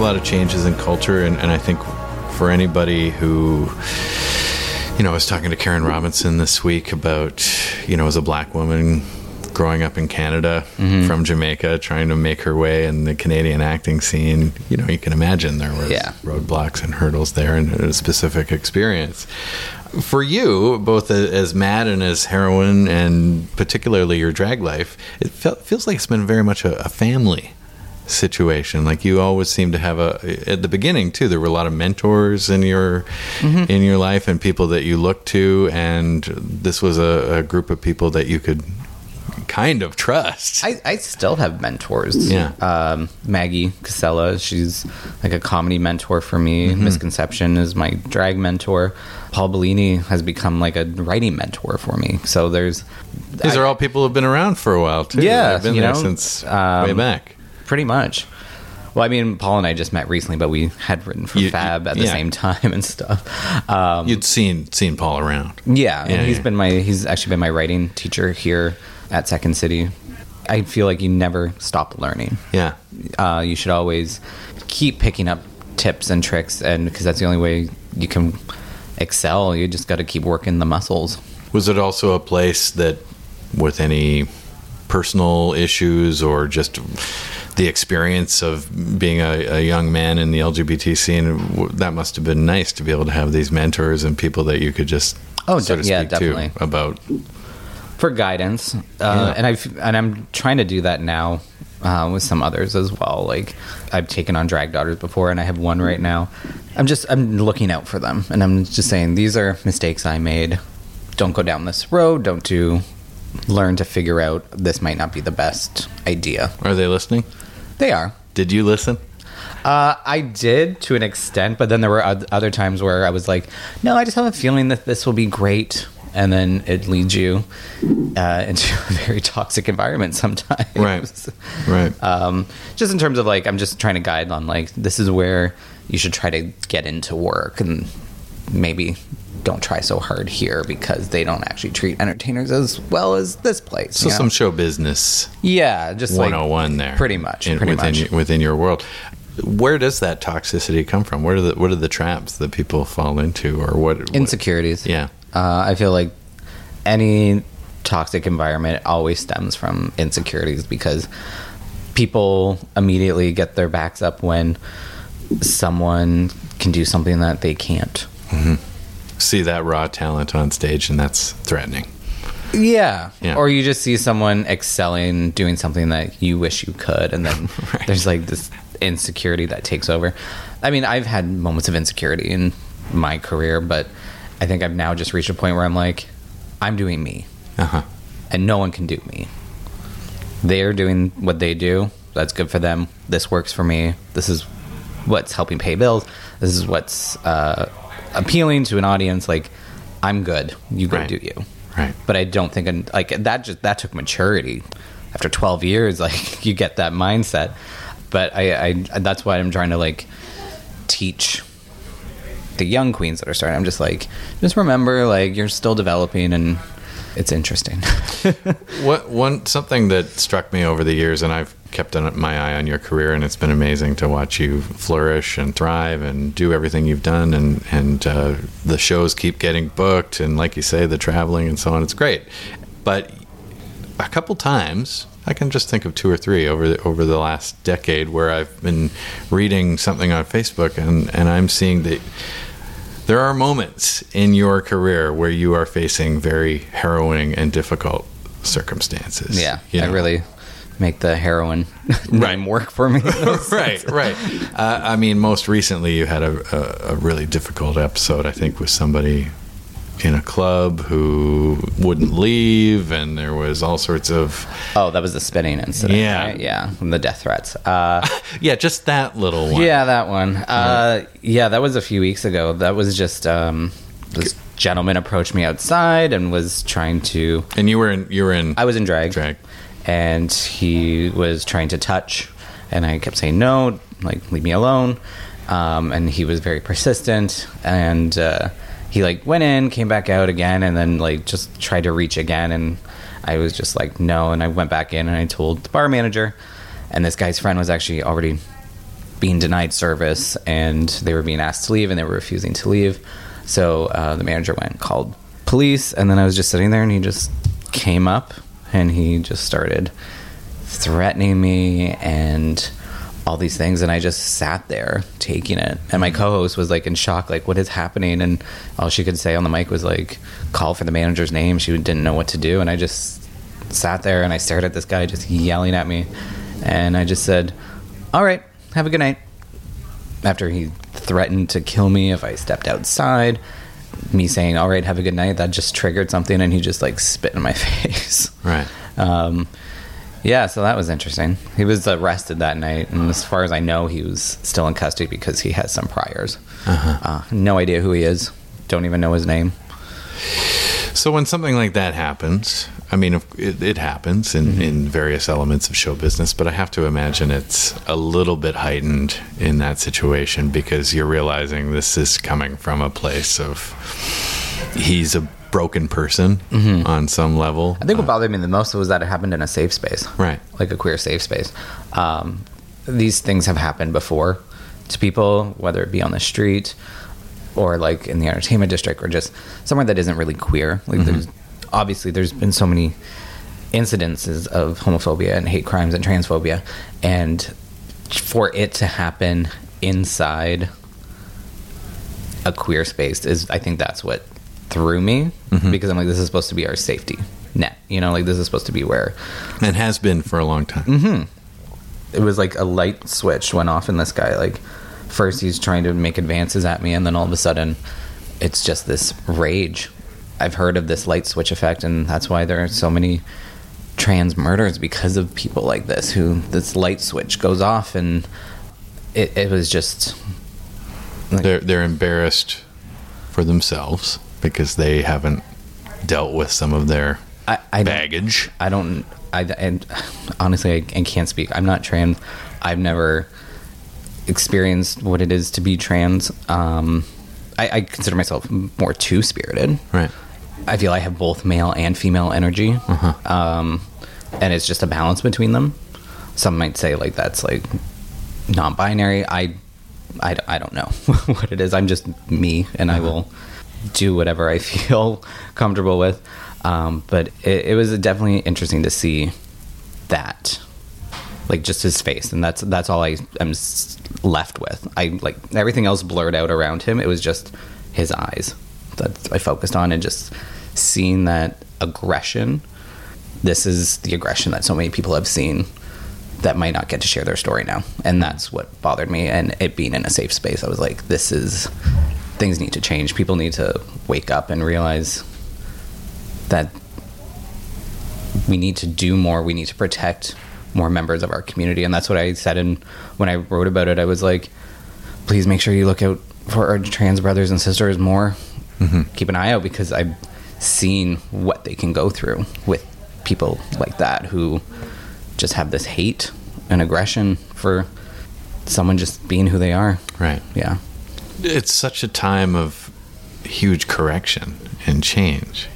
A lot of changes in culture, and, and I think for anybody who, you know, I was talking to Karen Robinson this week about, you know, as a black woman growing up in Canada Mm-hmm. from Jamaica, trying to make her way in the Canadian acting scene, you know, you can imagine there was Yeah. roadblocks and hurdles there and a specific experience. For you, both as Matt and as heroine, and particularly your drag life, it fe- feels like it's been very much a, a family situation. Like you always seem to have a at the beginning too. There were a lot of mentors in your Mm-hmm. in your life and people that you looked to, and this was a, a group of people that you could kind of trust. I, I still have mentors. Yeah. Um, Maggie Cassella, she's like a comedy mentor for me. Mm-hmm. Misconception is my drag mentor. Paul Bellini has become like a writing mentor for me. So there's These are all people who've been around for a while too. Yeah, They've been there know, since um, way back. Pretty much. Well, I mean, Paul and I just met recently, but we had written for You- Fab at the yeah. same *laughs* time and stuff. Um, You'd seen seen Paul around. Yeah, Yeah, and he's yeah. been my he's actually been my writing teacher here at Second City. I feel like you never stop learning. Yeah. Uh, you should always keep picking up tips and tricks, and because that's the only way you can excel. You just got to keep working the muscles. Was it also a place that, with any personal issues or just the experience of being a, a young man in the LGBT scene, that must have been nice to be able to have these mentors and people that you could just Oh, so de- to yeah, definitely. about. for guidance, uh, Yeah. and I've and I'm trying to do that now uh, with some others as well. Like I've taken on drag daughters before, and I have one right now. I'm just I'm looking out for them, and I'm just saying these are mistakes I made. Don't go down this road. Don't do. Learn to figure out this might not be the best idea. Are they listening? They are. Did you listen? Uh, I did to an extent, but then there were other times where I was like, "No, I just have a feeling that this will be great," and then it leads you uh, *laughs* into a very toxic environment sometimes. Right. Right. *laughs* Um, just in terms of like, I'm just trying to guide on like, this is where you should try to get into work, and maybe don't try so hard here because they don't actually treat entertainers as well as this place. so you know? some show business yeah, just like 101 there. pretty much, in- pretty within, much. Your, within your world. Where does that toxicity come from? Where do the what are the traps that people fall into, or what? what insecurities. Yeah. Uh, I feel like any toxic environment always stems from insecurities because people immediately get their backs up when someone can do something that they can't. See that raw talent on stage, and that's threatening. Yeah. Yeah. Or you just see someone excelling doing something that you wish you could and then *laughs* Right. there's like this insecurity that takes over. I mean, I've had moments of insecurity in my career, but I think I've now just reached a point where I'm like I'm doing me. Uh huh. and no one can do me. They're doing what they do. That's good for them. This works for me. This is what's helping pay bills. This is what's uh, appealing to an audience. Like, I'm good. You go Right. do you. Right. But I don't think like that. Just that took maturity. After 12 years, *laughs* like you get that mindset. But I, I that's why I'm trying to like teach the young queens that are starting. I'm just like, just remember, like you're still developing, and it's interesting. *laughs* What one something that struck me over the years, and I've kept an, my eye on your career, and it's been amazing to watch you flourish and thrive and do everything you've done, and and uh, the shows keep getting booked, and like you say, the traveling and so on. It's great, but a couple times. I can just think of two or three over the, over the last decade where I've been reading something on Facebook and, and I'm seeing that there are moments in your career where you are facing very harrowing and difficult circumstances. yeah, You I really make the heroin *laughs* name work for me. *laughs* right, right. *laughs* Uh, I mean, most recently you had a, a, a really difficult episode, I think, with somebody in a club who wouldn't leave, and there was all sorts of Oh, that was the spinning incident. Yeah. right? yeah, and the death threats. Uh, yeah, just that little one. yeah, that one. Uh, yeah, that was a few weeks ago. That was just um, this gentleman approached me outside and was trying to. and you were in you were in I was in drag. drag. And he was trying to touch and i kept saying no like leave me alone um, and he was very persistent and uh, he like went in came back out again and then like just tried to reach again and i was just like no and i went back in and i told the bar manager and this guy's friend was actually already being denied service and they were being asked to leave and they were refusing to leave. So uh, the manager went called police, and then I was just sitting there and he just came up and he just started threatening me and all these things and I just sat there taking it. And my mm-hmm. co-host was like in shock like what is happening? And all she could say on the mic was like call for the manager's name. She didn't know what to do and I just sat there and I stared at this guy just yelling at me. And I just said all right have a good night. After he threatened to kill me if I stepped outside me saying all right have a good night that just triggered something and he just like spit in my *laughs* face Right. um, yeah, so that was interesting. He was arrested that night, and as far as I know, he was still in custody because he has some priors. Uh, no idea who he is. Don't even know his name. So when something like that happens, I mean, it, it happens in, mm-hmm. in various elements of show business, but I have to imagine it's a little bit heightened in that situation because you're realizing this is coming from a place of he's a broken person mm-hmm. on some level. I think what uh, bothered me the most was that it happened in a safe space, Right. like a queer safe space. Um, these things have happened before to people, whether it be on the street or like in the entertainment district or just somewhere that isn't really queer. Like mm-hmm. there's obviously there's been so many incidences of homophobia and hate crimes and transphobia, and for it to happen inside a queer space is I think that's what threw me mm-hmm. because I'm like this is supposed to be our safety net. You know, like this is supposed to be where And has been for a long time. Mm-hmm. it was like a light switch went off in this guy. Like first he's trying to make advances at me, and then all of a sudden it's just this rage. I've heard of this light switch effect, and that's why there are so many trans murders because of people like this who this light switch goes off, and it, it was just like, They're, they're embarrassed for themselves because they haven't dealt with some of their I, I don't- baggage. I don't. I and honestly, I, I can't speak. I'm not trans. I've never experienced what it is to be trans. Um, I, I consider myself more two spirited. Right. I feel I have both male and female energy, um, and it's just a balance between them. Some might say like that's like non-binary. I, I, I don't know *laughs* what it is. I'm just me, and I will do whatever I *laughs* feel comfortable with. Um, but it, it was definitely interesting to see that, like just his face, and that's that's all I am left with. I like everything else blurred out around him. It was just his eyes that I focused on, and just seeing that aggression. This is the aggression that so many people have seen that might not get to share their story now, and that's what bothered me. And it being in a safe space, I was like, this is things need to change. People need to wake up and realize that we need to do more. We need to protect more members of our community, and that's what I said. And when I wrote about it, I was like, please make sure you look out for our trans brothers and sisters more. Keep an eye out because I've seen what they can go through with people like that who just have this hate and aggression for someone just being who they are. Right. Yeah. It's such a time of huge correction and change.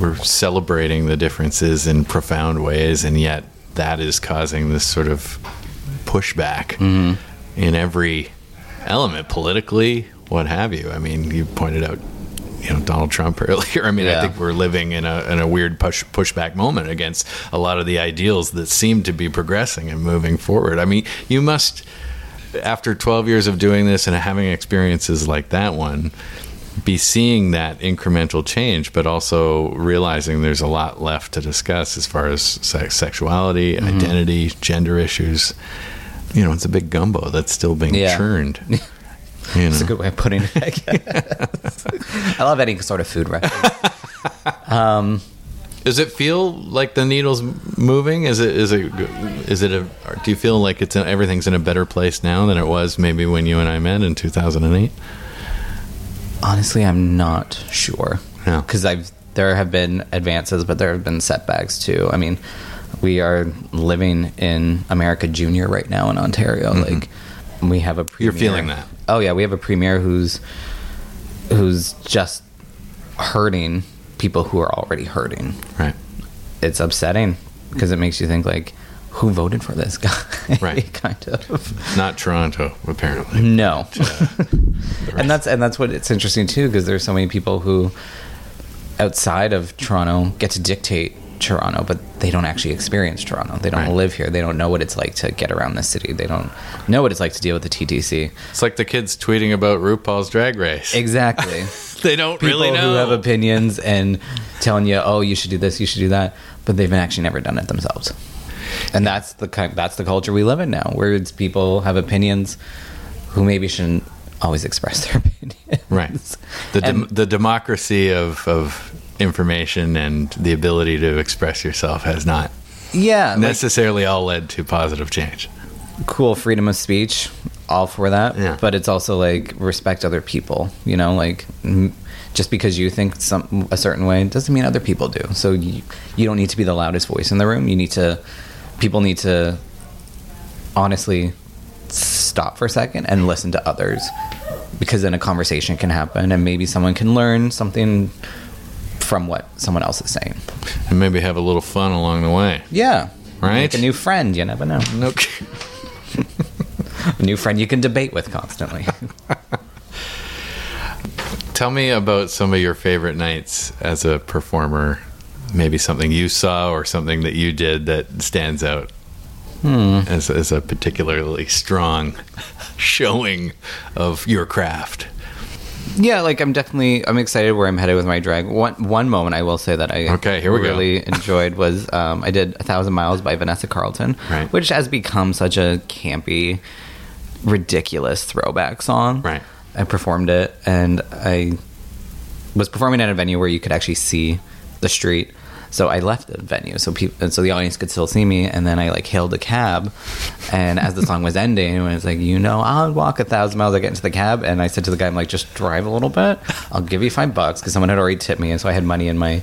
We're celebrating the differences in profound ways, and yet that is causing this sort of pushback mm-hmm. in every element, politically, what have you. I mean, you pointed out, you know, Donald Trump *laughs* earlier. I mean, I think we're living in a in a weird push pushback moment against a lot of the ideals that seem to be progressing and moving forward. I mean, you must after 12 years of doing this and having experiences like that one be seeing that incremental change but also realizing there's a lot left to discuss as far as sex, sexuality Mm-hmm. identity gender issues you know it's a big gumbo that's still being Yeah. churned *laughs* you know That's a good way of putting it. I guess. *laughs* I love any sort of food reference. Um, Does it feel like the needle's moving? Is it is it is it a? Do you feel like it's everything's in a better place now than it was maybe when you and I met in 2008? Honestly, I'm not sure. Yeah. Because I've there have been advances, but there have been setbacks too. I mean, we are living in America Junior right now in Ontario. Mm-hmm. Like, we have a premier. You're feeling that. Oh yeah, we have a premier who's who's just hurting people who are already hurting. Right. It's upsetting because it makes you think like, who voted for this guy? *laughs* Right. kind of. Not Toronto, apparently. No. *laughs* and that's and that's what it's interesting too because there's so many people who outside of Toronto get to dictate Toronto, but they don't actually experience Toronto. They don't Right. live here. They don't know what it's like to get around the city. They don't know what it's like to deal with the TTC. It's like the kids tweeting about RuPaul's Drag Race. Exactly. *laughs* They don't People really know. who have opinions and telling you, "Oh, you should do this, you should do that," but they've actually never done it themselves. And that's the kind, that's the culture we live in now, where it's people have opinions who maybe shouldn't always express their *laughs* opinions. Right. The, dem- And- the democracy of, of information and the ability to express yourself has not Yeah, like, necessarily all led to positive change. cool freedom of speech, all for that. Yeah. But it's also like respect other people. You know, like just because you think some a certain way doesn't mean other people do. So you, you don't need to be the loudest voice in the room. You need to people need to honestly stop for a second and listen to others because then a conversation can happen and maybe someone can learn something from what someone else is saying. And maybe have a little fun along the way. Yeah. Right. Make a new friend, you never know. Okay. *laughs* A new friend you can debate with constantly. *laughs* Tell me about some of your favorite nights as a performer. Maybe something you saw or something that you did that stands out hmm. as, as a particularly strong *laughs* showing of your craft. Yeah, like I'm definitely I'm excited where I'm headed with my drag. One one moment I will say that I Okay, here we go. really *laughs* enjoyed was um, I did a thousand miles by Vanessa Carlton, Right. which has become such a campy, ridiculous throwback song. Right. I performed it and I was performing at a venue where you could actually see the street. So I left the venue so people, so the audience could still see me, and then I like hailed a cab. And as the song was ending, I was like, you know, I'll walk a thousand miles. I get into the cab, and I said to the guy, I'm like, just drive a little bit. I'll give you five bucks because someone had already tipped me, and so I had money in my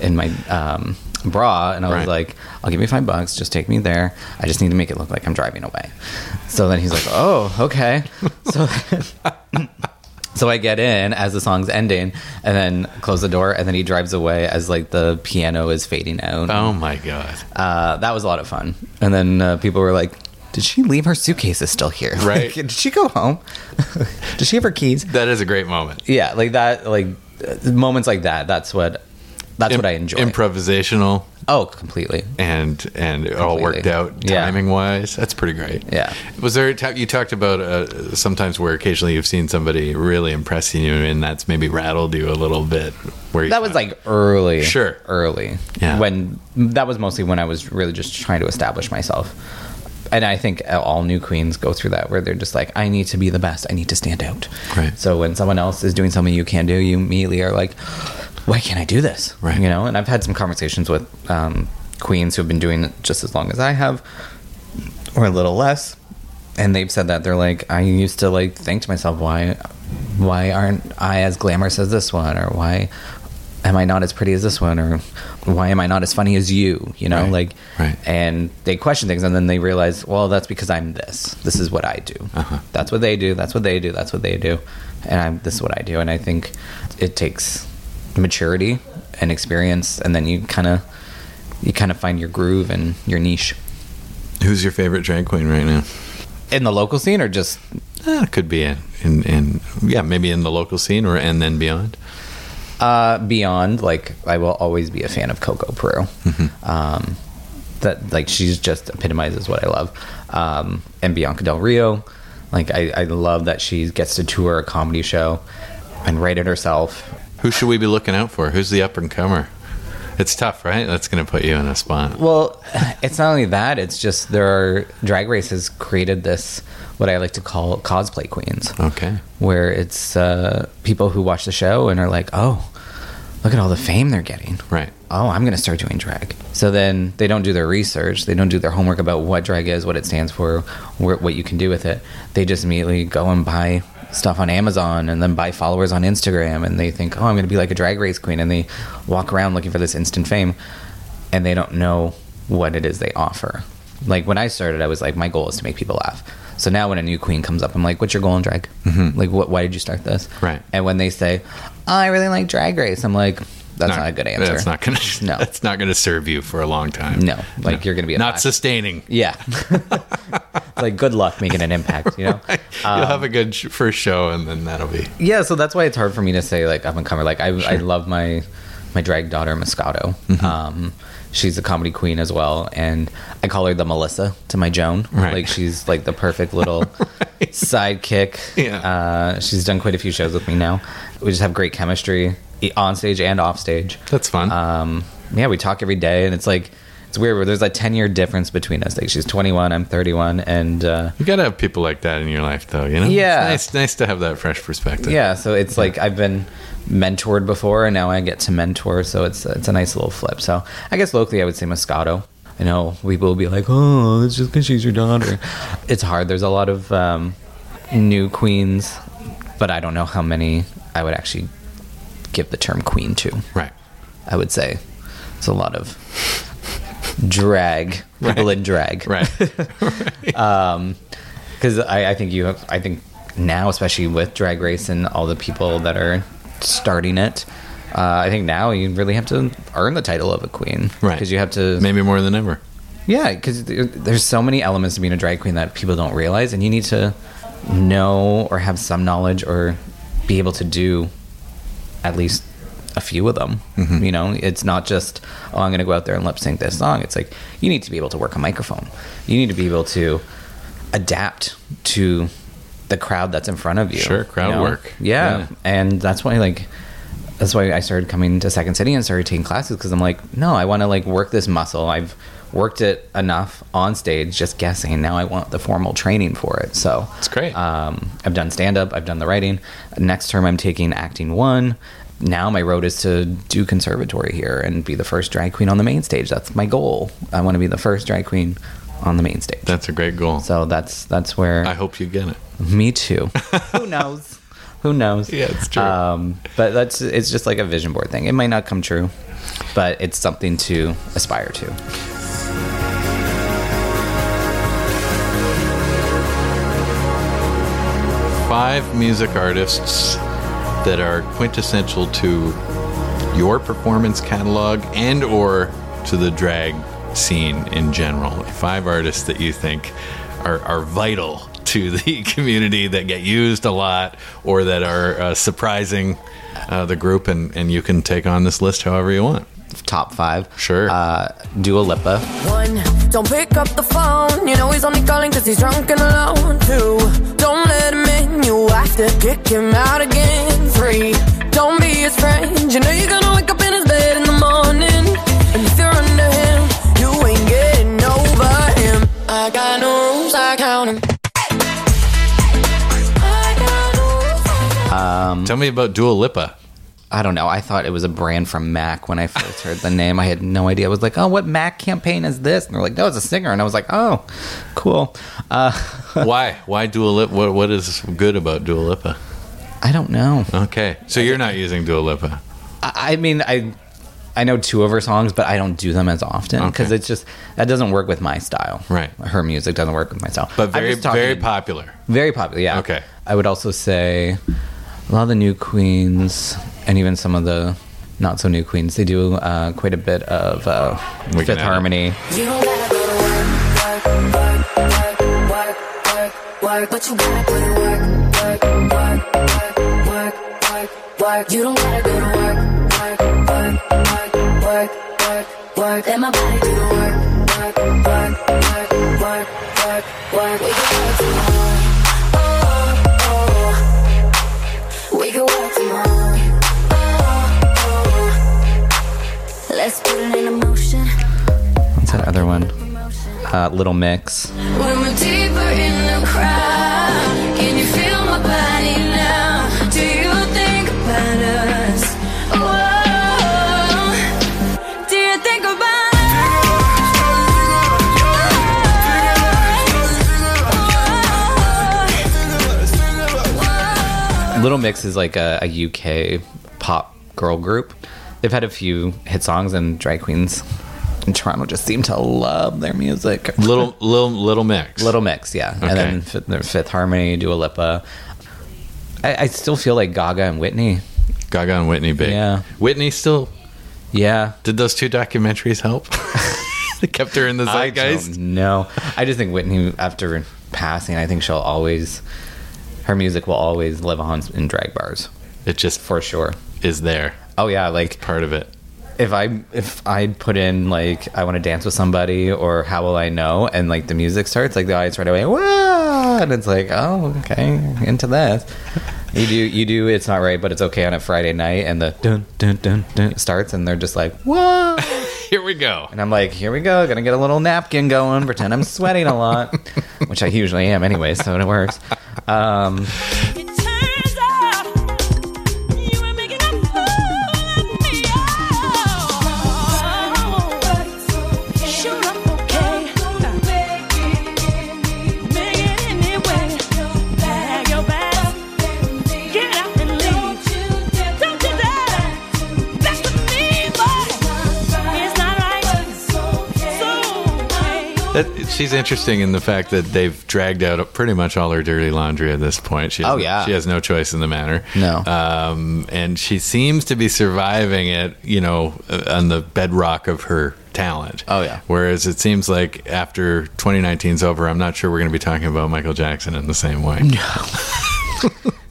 in my um, bra, and I was Right. like, I'll give you five bucks. Just take me there. I just need to make it look like I'm driving away. So then he's like, oh, okay. So. *laughs* So I get in as the song's ending, and then close the door, and then he drives away as like the piano is fading out. Oh my God. Uh, that was a lot of fun. And then uh, people were like, "Did she leave her suitcases still here? *laughs* Right. Like, did she go home? *laughs* Did she have her keys? That is a great moment. Yeah, like that. Like uh, moments like that. That's what. That's what I enjoy. Improvisational oh, completely. and and it all worked out Yeah. timing wise. That's pretty great. Yeah. Was there a ta- you talked about uh, sometimes where occasionally you've seen somebody really impressing you and that's maybe rattled you a little bit. Where you That was like early. Sure. Early. Yeah. When that was mostly when I was really just trying to establish myself. And I think all new queens go through that where they're just like, I need to be the best. I need to stand out. Right. So when someone else is doing something you can do, you immediately are like, why can't I do this? Right. You know, and I've had some conversations with um, queens who've been doing it just as long as I have or a little less. And they've said that they're like, I used to like think to myself, why, why aren't I as glamorous as this one, or why am I not as pretty as this one, or why am I not as funny as you? You know, Right, like, right. and they question things, and then they realize, well, that's because I'm this. This is what I do. Uh-huh. That's what they do. That's what they do. That's what they do, and I'm this is what I do. And I think it takes maturity and experience, and then you kind of you kind of find your groove and your niche Who's your favorite drag queen right now? in the local scene, or just Uh, could be in, in in yeah maybe in the local scene or and then beyond. Uh, beyond, like, I will always be a fan of Coco Peru. Um, that like she's just epitomizes what I love. Um, and Bianca Del Rio, like I, I love that she gets to tour a comedy show and write it herself. Who should we be looking out for? Who's the up and comer? It's tough, right? That's going to put you in a spot. Well, *laughs* it's not only that; it's just there are Drag races created this what I like to call cosplay queens. Okay. where it's uh, people who watch the show and are like, "Oh, look at all the fame they're getting." Right. Oh, I'm going to start doing drag. So then they don't do their research. They don't do their homework about what drag is, what it stands for, wh- what you can do with it. They just immediately go and buy stuff on Amazon and then buy followers on Instagram and they think, "Oh, I'm going to be like a drag race queen." And they walk around looking for this instant fame and they don't know what it is they offer. Like when I started, I was like, my goal is to make people laugh. So now when a new queen comes up, I'm like, what's your goal in drag? Mm-hmm. Like, what, why did you start this? Right. And when they say, oh, I really like drag race, I'm like, That's not, a good answer. That's not gonna. No. *laughs* that's not gonna serve you for a long time. No, like you're gonna be a not sustaining. Yeah, *laughs* like good luck making an impact. You know. *laughs* You'll have a good sh- first show, and then that'll be. Yeah, so that's why it's hard for me to say like up and comer. Like I, I love my my drag daughter Moscato. Mm-hmm. Um, she's a comedy queen as well, and I call her the Melissa to my Joan. Right. Like she's like the perfect little *laughs* sidekick. Yeah. Uh, she's done quite a few shows with me now. We just have great chemistry on stage and off stage. That's fun. Um, yeah, we talk every day, and it's like it's weird. Where there's a ten year difference between us. Like she's 21, I'm 31, and. Uh, you gotta have people like that in your life, though. You know. Yeah. It's nice, nice to have that fresh perspective. Yeah, so it's like I've been mentored before, and now I get to mentor. So it's it's a nice little flip. So I guess locally, I would say Moscato. I know people will be like, "Oh, it's just because she's your daughter." it's hard. There's a lot of um, new queens, but I don't know how many I would actually give the term queen to. Right. I would say it's a lot of drag people in drag Right. *laughs* because I, I think you have i think now especially with drag race and all the people that are starting it uh, i think now you really have to earn the title of a queen Right. because you have to Maybe more than ever. yeah because there's so many elements to being a drag queen that people don't realize and you need to know or have some knowledge or be able to do at least a few of them Mm-hmm. you know it's not just oh i'm going to go out there and lip sync this song it's like you need to be able to work a microphone you need to be able to adapt to the crowd that's in front of you Sure, crowd you know? work. yeah. Yeah. and that's why like that's why I started coming to Second City and started taking classes because I'm like, no, I want to like work this muscle. I've worked it enough on stage, just guessing. Now I want the formal training for it. So It's great. Um, I've done stand up. I've done the writing. Next term, I'm taking acting one. Now my road is to do conservatory here and be the first drag queen on the main stage. That's my goal. I want to be the first drag queen on the main stage. That's a great goal. so that's that's where I hope you get it. me too. *laughs* Who knows? Who knows? Yeah, it's true. Um, but that's it's just like a vision board thing. It might not come true, but it's something to aspire to. Five music artists that are quintessential to your performance catalog and or to the drag scene in general. Five artists that you think are, are vital to *laughs* the community that get used a lot or that are uh, surprising uh, the group and, and you can take on this list however you want. Top five. Sure. Uh, Dua Lipa. One, don't pick up the phone. You know he's only calling cause he's drunk and alone. Two, don't let him in. You have to kick him out again. Three, don't be his friend. You know you're gonna wake up in his bed in the morning. And if you're under him, you ain't getting over him. I got no rules, I count 'em. I got no rules, I count 'em. Tell me about Dua Lipa. I don't know. I thought it was a brand from Mac when I first heard the name. I had no idea. I was like, oh, what Mac campaign is this? And they're like, no, it's a singer. And I was like, oh, cool. Uh, *laughs* Why? Why Dua Lipa? What, what is good about Dua Lipa? I don't know. Okay, so you're not using Dua Lipa. I, I mean, I I know two of her songs, but I don't do them as often because Okay. it's just that doesn't work with my style. Right. Her music doesn't work with my style. But I'm very, just talking- very popular. very popular. Yeah. Okay. I would also say a lot of the new queens and even some of the not so new queens. They do uh, quite a bit of uh, We can Fifth add. Harmony. Think about us? Little Mix is like a, a UK pop girl group. They've had a few hit songs, and drag queens in Toronto just seem to love their music. Little, little, little mix. Little Mix, yeah. Okay. And then Fifth, Harmony, Dua Lipa. I, I still feel like Gaga and Whitney. Gaga and Whitney big. Yeah. Whitney still Yeah. Did those two documentaries help? *laughs* they kept her in the zeitgeist. don't. I just think Whitney, after passing, I think she'll always, her music will always live on in drag bars It just for sure. is there, Oh yeah, like part of it. If I if I put in like I want to dance with somebody or how will I know? And like the music starts like the audience right away whoa! And it's like oh okay into this. You do you do it's not right but it's okay on a Friday night and the dun dun dun dun starts and they're just like whoa! *laughs* Here we go. and I'm like here we go gonna get a little napkin going pretend I'm sweating a lot *laughs* which I usually am anyway so it works. Um she's interesting in the fact that they've dragged out pretty much all her dirty laundry at this point. She has, Oh, yeah. she has no choice in the matter. No. um, and she seems to be surviving it, you know, uh, on the bedrock of her talent. Oh, yeah. Whereas it seems like after 2019's over, I'm not sure we're going to be talking about Michael Jackson in the same way. no *laughs* *laughs*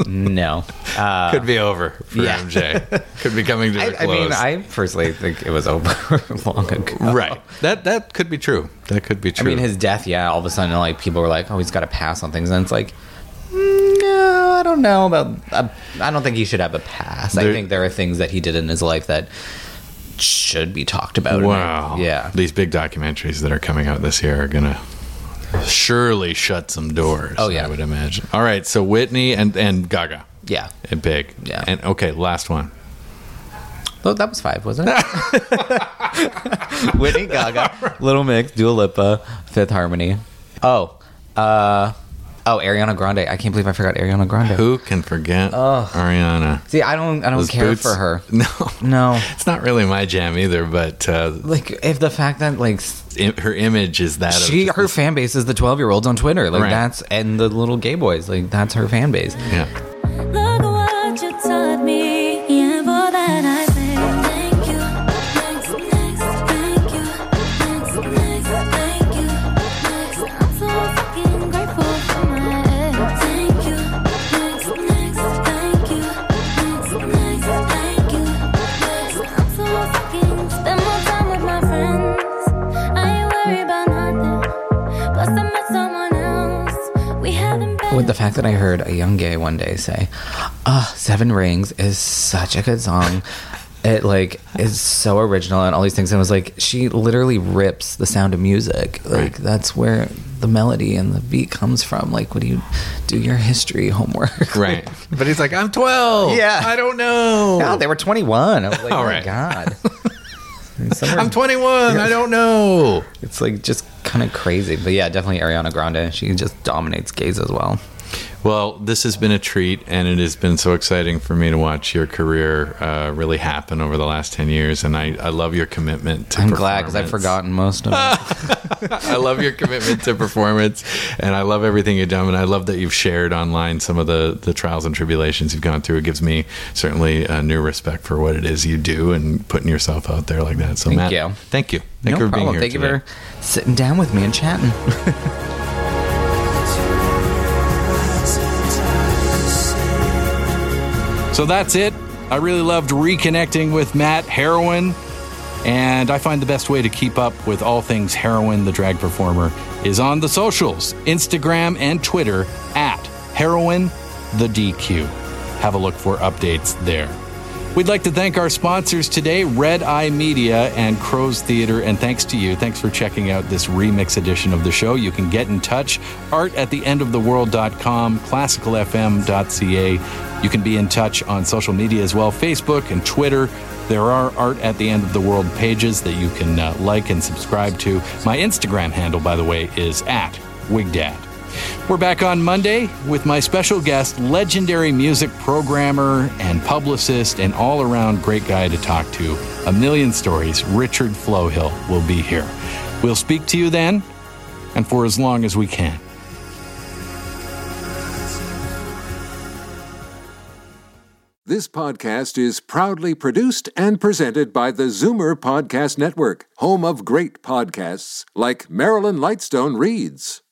*laughs* Could be over for yeah. MJ. Could be coming to a I, close. I mean I personally think it was over *laughs* long ago right. That that could be true. That could be true. I mean, his death, yeah, all of a sudden, like, people were like, oh, he's got to pass on things. And it's like, mm, no, I don't know about, uh, I don't think he should have a pass. I think there are things that he did in his life that should be talked about. Wow. Yeah. These big documentaries that are coming out this year are going to surely shut some doors. Oh, yeah. I would imagine. All right. So Whitney and, and Gaga. Yeah. And big. Yeah. And okay, last one. Oh, that was five, wasn't it? *laughs* *laughs* Whitney Gaga, Little Mix, Dua Lipa, Fifth Harmony. Oh, uh, oh, Ariana Grande. I can't believe I forgot Ariana Grande. Who can forget Ariana? See, I don't, I don't Those care boots? for her. *laughs* No. No. It's not really my jam either, but uh, Like, if the fact that, like, her image is that she of her fan base is the 12 year olds on twitter like Right. that's and the little gay boys like that's her fan base yeah. With the fact that i heard a young gay one day say ah seven rings is such a good song it like is so original and all these things and it was like she literally rips the sound of music like Right. that's where the melody and the beat comes from like what do you do your history homework Right. *laughs* But he's like, I'm 12. Yeah. I don't know. no they were 21 i was like All oh my god *laughs* I'm 21. I don't know. It's like just kind of crazy. But yeah, definitely Ariana Grande. She just dominates gays as well. Well, this has been a treat, and it has been so exciting for me to watch your career uh, really happen over the last 10 years. And I, I love your commitment to I'm glad because I've forgotten most of it. *laughs* I love your commitment to performance, and I love everything you've done. And I love that you've shared online some of the, the trials and tribulations you've gone through. It gives me certainly a new respect for what it is you do and putting yourself out there like that. So, Thank Matt, you. thank you. Thank no you for being problem. here Thank today. you for sitting down with me and chatting. *laughs* So that's it. I really loved reconnecting with Matt Heroine. And I find the best way to keep up with all things Heroine, the drag performer, is on the socials Instagram and Twitter at Heroine the DQ. Have a look for updates there. We'd like to thank our sponsors today, Red Eye Media and Crow's Theatre, and thanks to you. Thanks for checking out this remix edition of the show. You can get in touch, art at the end of the world.com, classicalfm.ca. You can be in touch on social media as well, Facebook and Twitter. There are Art at the End of the World pages that you can uh, like and subscribe to. My Instagram handle, by the way, is at Wigdad. We're back on Monday with my special guest, legendary music programmer and publicist, and all around great guy to talk to. A million stories. Richard Flohil will be here. We'll speak to you then and for as long as we can. This podcast is proudly produced and presented by the Zoomer Podcast Network, home of great podcasts like Marilyn Lightstone Reads,